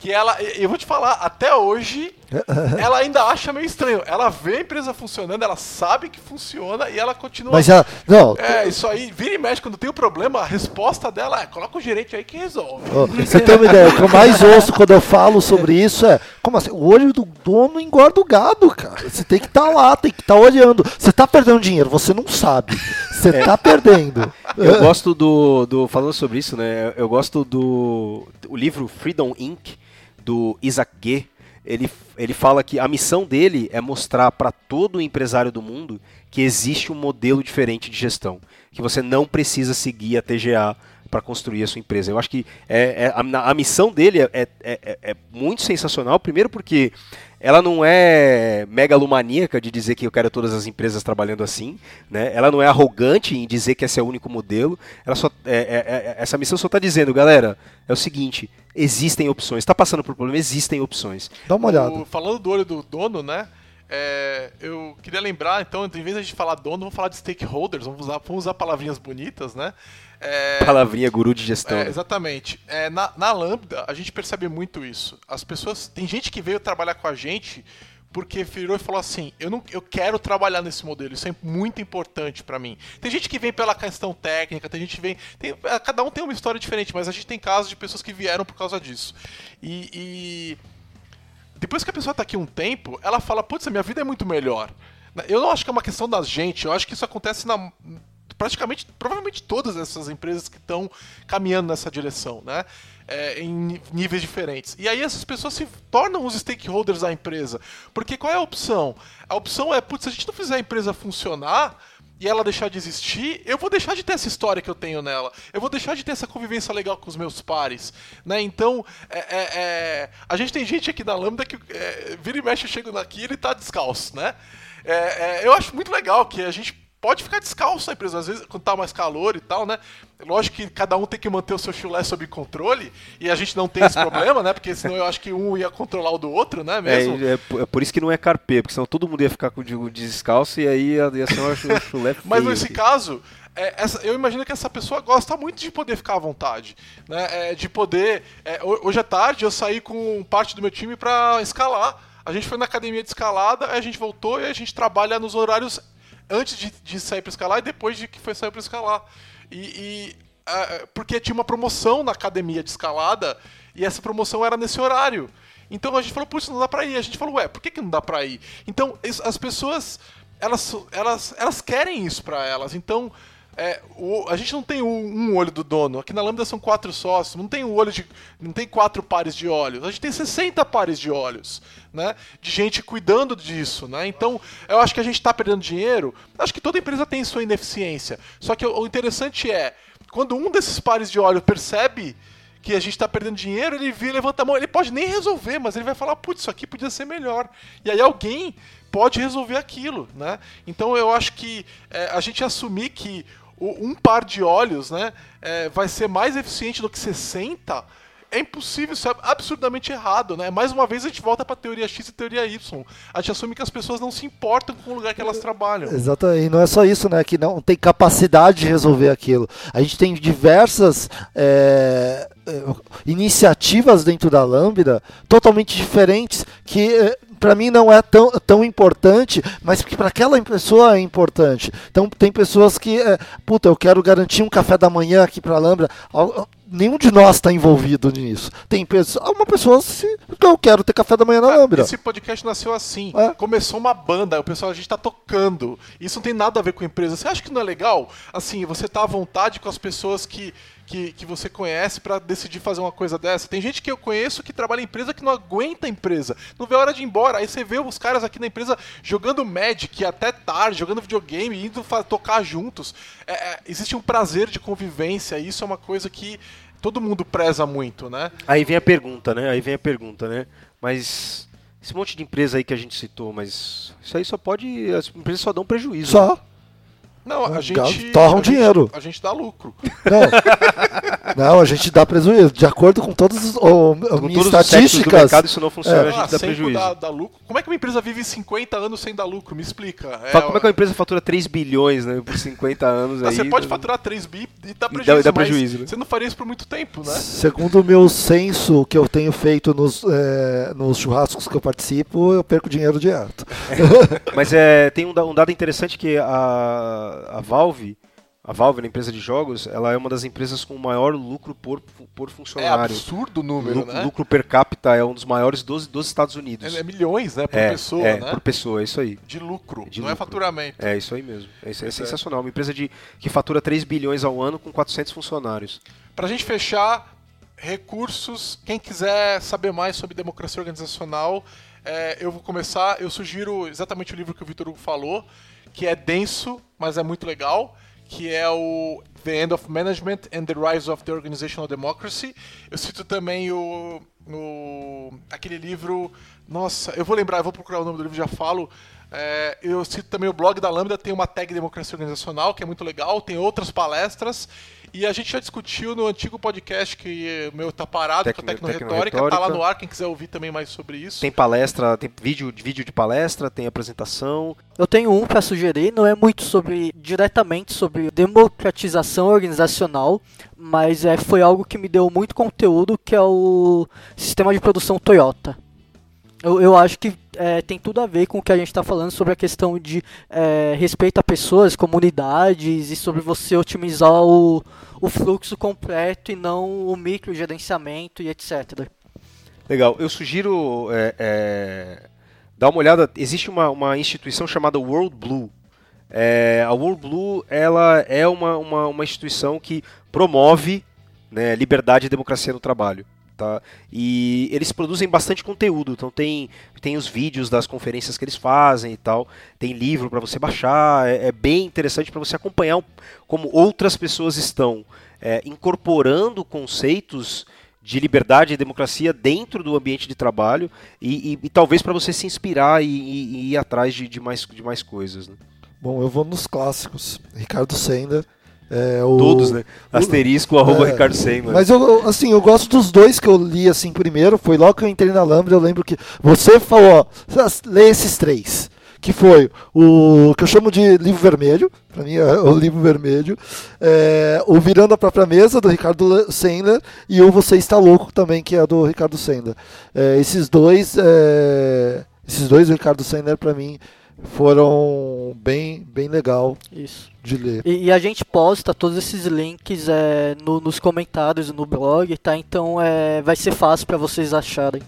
Que ela, eu vou te falar, até hoje, ela ainda acha meio estranho. Ela vê a empresa funcionando, ela sabe que funciona e ela continua. Mas ela. Não, É, isso aí, vira e mexe, quando tem um problema, a resposta dela é: coloca o gerente aí que resolve. Ó, Você tem uma ideia, o que eu mais ouço quando eu falo sobre isso é, como assim, o olho do dono engorda o gado, cara. Você tem que estar lá, tem que estar olhando. Você tá perdendo dinheiro, você não sabe. Você tá perdendo. Eu gosto do, do. Falando sobre isso, né? Eu gosto do. O livro Freedom Inc., do Isaac Ge. Ele, ele fala que a missão dele é mostrar para todo empresário do mundo que existe um modelo diferente de gestão. Que você não precisa seguir a TGA para construir a sua empresa. Eu acho que é, é- a, a missão dele é, é- é- é muito sensacional. Primeiro porque ela não é megalomaníaca de dizer que eu quero todas as empresas trabalhando assim, né? Ela não é arrogante em dizer que esse é o único modelo. Ela só, é- é- é- essa missão só está dizendo, galera, é o seguinte: existem opções. Está passando por problema, existem opções. Dá uma olhada. O- falando do olho do dono, né? É, eu queria lembrar, então, em vez de a gente falar dono, vamos falar de stakeholders, vamos usar, vamos usar palavrinhas bonitas, né? É, Palavrinha guru de gestão. É, exatamente. É, na, na Lambda, a gente percebe muito isso. As pessoas. Tem gente que veio trabalhar com a gente porque virou e falou assim: eu, não, eu quero trabalhar nesse modelo, isso é muito importante pra mim. Tem gente que vem pela questão técnica, tem gente que vem. tem- é, cada um tem uma história diferente, mas a gente tem casos de pessoas que vieram por causa disso. E. e depois que a pessoa tá aqui um tempo, ela fala: putz, minha vida é muito melhor. Eu não acho que é uma questão da gente, eu acho que isso acontece na praticamente, provavelmente todas essas empresas que estão caminhando nessa direção, né? É, em níveis diferentes. E aí essas pessoas se tornam os stakeholders da empresa. Porque qual é a opção? A opção é, putz, se a gente não fizer a empresa funcionar e ela deixar de existir, eu vou deixar de ter essa história que eu tenho nela. Eu vou deixar de ter essa convivência legal com os meus pares. Né? Então, é, é, é, a gente tem gente aqui na Lambda que é, vira e mexe, eu chego aqui e ele tá descalço, né? É, é, eu acho muito legal que a gente pode ficar descalço na empresa, às vezes quando tá mais calor e tal, né? Lógico que cada um tem que manter o seu chulé sob controle, e a gente não tem esse problema, né? Porque senão eu acho que um ia controlar o do outro, né? É, Mesmo. é por- é por isso que não é carpê, porque senão todo mundo ia ficar com o descalço e aí ia, ia ser chu- chulé Mas feio nesse aqui. caso, é, essa- eu imagino que essa pessoa gosta muito de poder ficar à vontade, né? É, de poder. é, ho- hoje à tarde eu saí com parte do meu time pra escalar. A gente foi na academia de escalada, aí a gente voltou e a gente trabalha nos horários antes de, de sair pra escalar e depois de que foi sair pra escalar. E. e, ah, porque tinha uma promoção na academia de escalada e essa promoção era nesse horário. Então a gente falou, putz, não dá pra ir. A gente falou, ué, por que, que não dá pra ir? Então as pessoas elas, elas, elas querem isso pra elas. Então, é, o- a gente não tem um, olho do dono. Aqui na Lambda são quatro sócios. Não tem um olho de. Não tem quatro pares de olhos. A gente tem 60 pares de olhos, né? De gente cuidando disso, né? Então, eu acho que a gente tá perdendo dinheiro. Acho que toda empresa tem sua ineficiência. Só que o, o interessante é, quando um desses pares de olhos percebe que a gente tá perdendo dinheiro, ele vira, levanta a mão, ele pode nem resolver, mas ele vai falar, putz, isso aqui podia ser melhor. E aí alguém pode resolver aquilo, né? Então eu acho que é, a gente assumir que um par de olhos, né, é, vai ser mais eficiente do que 60, é impossível, isso é absurdamente errado, né? Mais uma vez a gente volta pra teoria X e teoria Y. A gente assume que as pessoas não se importam com o lugar que elas trabalham. Exatamente, e não é só isso, né? Que não tem capacidade de resolver aquilo. A gente tem diversas é, é, iniciativas dentro da Lambda totalmente diferentes que para mim não é tão, tão importante, mas que para aquela pessoa é importante. Então tem pessoas que, é, puta, eu quero garantir um café da manhã aqui para a Lambda. Al- Nenhum de nós está envolvido nisso. Tem pessoa, uma pessoa se eu quero ter café da manhã na Ah. Esse podcast nasceu assim. É. Começou uma banda, o pessoal, a gente tá tocando. Isso não tem nada a ver com a empresa. Você acha que não é legal? Assim, você tá à vontade com as pessoas que, que, que você conhece pra decidir fazer uma coisa dessa. Tem gente que eu conheço que trabalha em empresa que não aguenta a empresa. Não vê a hora de ir embora. Aí você vê os caras aqui na empresa jogando Magic até tarde, jogando videogame, indo tocar juntos. É, é, existe um prazer de convivência. E isso é uma coisa que todo mundo preza muito, né? Aí vem a pergunta, né? Aí vem a pergunta, né? Mas esse monte de empresa aí que a gente citou, mas isso aí só pode. As empresas só dão prejuízo. né? Não, a gente. torram a gente- dinheiro. a gente dá lucro. Não. Não, a gente dá prejuízo. De acordo com todas as todos os estatísticas. mercado isso não funciona, É. a gente Ah, dá sem prejuízo. dar, dar lucro. Como é que uma empresa vive 50 anos sem dar lucro? Me explica. Fala, Como é que uma empresa fatura 3 bilhões né, por 50 anos Ah, aí? você pode né? faturar 3 bi e dar dá- prejuízo, dá mas prejuízo, né? você não faria isso por muito tempo, né? Segundo o meu censo que eu tenho feito nos, eh, nos churrascos que eu participo, eu perco dinheiro direto. Mas é, tem um, um dado interessante que a, a Valve, a Valve, na empresa de jogos, ela é uma das empresas com maior lucro por, por É funcionário. absurdo o número, Lu- né? Lucro per capita é um dos maiores dos, dos Estados Unidos. É, é milhões, né, por É, pessoa, é, né? por pessoa, é isso aí. De lucro, De não é lucro. faturamento. É isso aí mesmo. É, é é. sensacional. Uma empresa de, que fatura 3 bilhões ao ano com 400 funcionários. Pra gente fechar, recursos, quem quiser saber mais sobre democracia organizacional, é, eu vou começar, eu sugiro exatamente o livro que o Vitor Hugo falou, que é denso, mas é muito legal, que é o The End of Management and the Rise of the Organizational Democracy. Eu cito também o, o aquele livro, nossa, eu vou lembrar, eu vou procurar o nome do livro, já falo, é, eu cito também o blog da Lambda, tem uma tag Democracia Organizacional, que é muito legal, tem outras palestras. E a gente já discutiu no antigo podcast que o meu tá parado, Tecno- que é Tecnoretórica, tá lá no ar, quem quiser ouvir também mais sobre isso. Tem palestra, tem vídeo, vídeo de palestra, tem apresentação. Eu tenho um para sugerir, não é muito sobre diretamente sobre democratização organizacional, mas é, foi algo que me deu muito conteúdo, que é o sistema de produção Toyota. Eu, eu acho que é, tem tudo a ver com o que a gente está falando sobre a questão de é, respeito a pessoas, comunidades e sobre você otimizar o, o fluxo completo e não o microgerenciamento e etc. Legal. Eu sugiro é, é, dar uma olhada. Existe uma, uma instituição chamada World Blue. É, a World Blue ela é uma, uma, uma instituição que promove né, liberdade e democracia no trabalho. Tá? E eles produzem bastante conteúdo, então tem, tem os vídeos das conferências que eles fazem e tal, tem livro para você baixar, é, é bem interessante para você acompanhar como outras pessoas estão é, incorporando conceitos de liberdade e democracia dentro do ambiente de trabalho e, e- e talvez para você se inspirar e, e- ir atrás de, de mais, de mais coisas. né? Bom, eu vou nos clássicos. Ricardo Sender. É, o... Todos, né? Asterisco, arroba É, Ricardo Seymour. Mas eu, assim, eu gosto dos dois que eu li assim primeiro. Foi logo que eu entrei na Lambda. Eu lembro que você falou, ó, lê esses três. Que foi o que eu chamo de livro vermelho, para mim é o livro vermelho, é, o Virando a Própria Mesa, do Ricardo Le- Sendler, e o Você Está Louco também, que é do Ricardo Sendler. É, esses dois, é, esses dois do Ricardo Sendler, para mim, foram bem, bem legal Isso. de ler. E, e a gente posta todos esses links é, no- nos comentários no blog, tá? Então é, vai ser fácil para vocês acharem.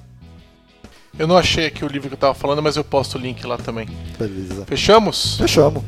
Eu não achei aqui o livro que eu tava falando, mas eu posto o link lá também. Beleza. Fechamos? Fechamos.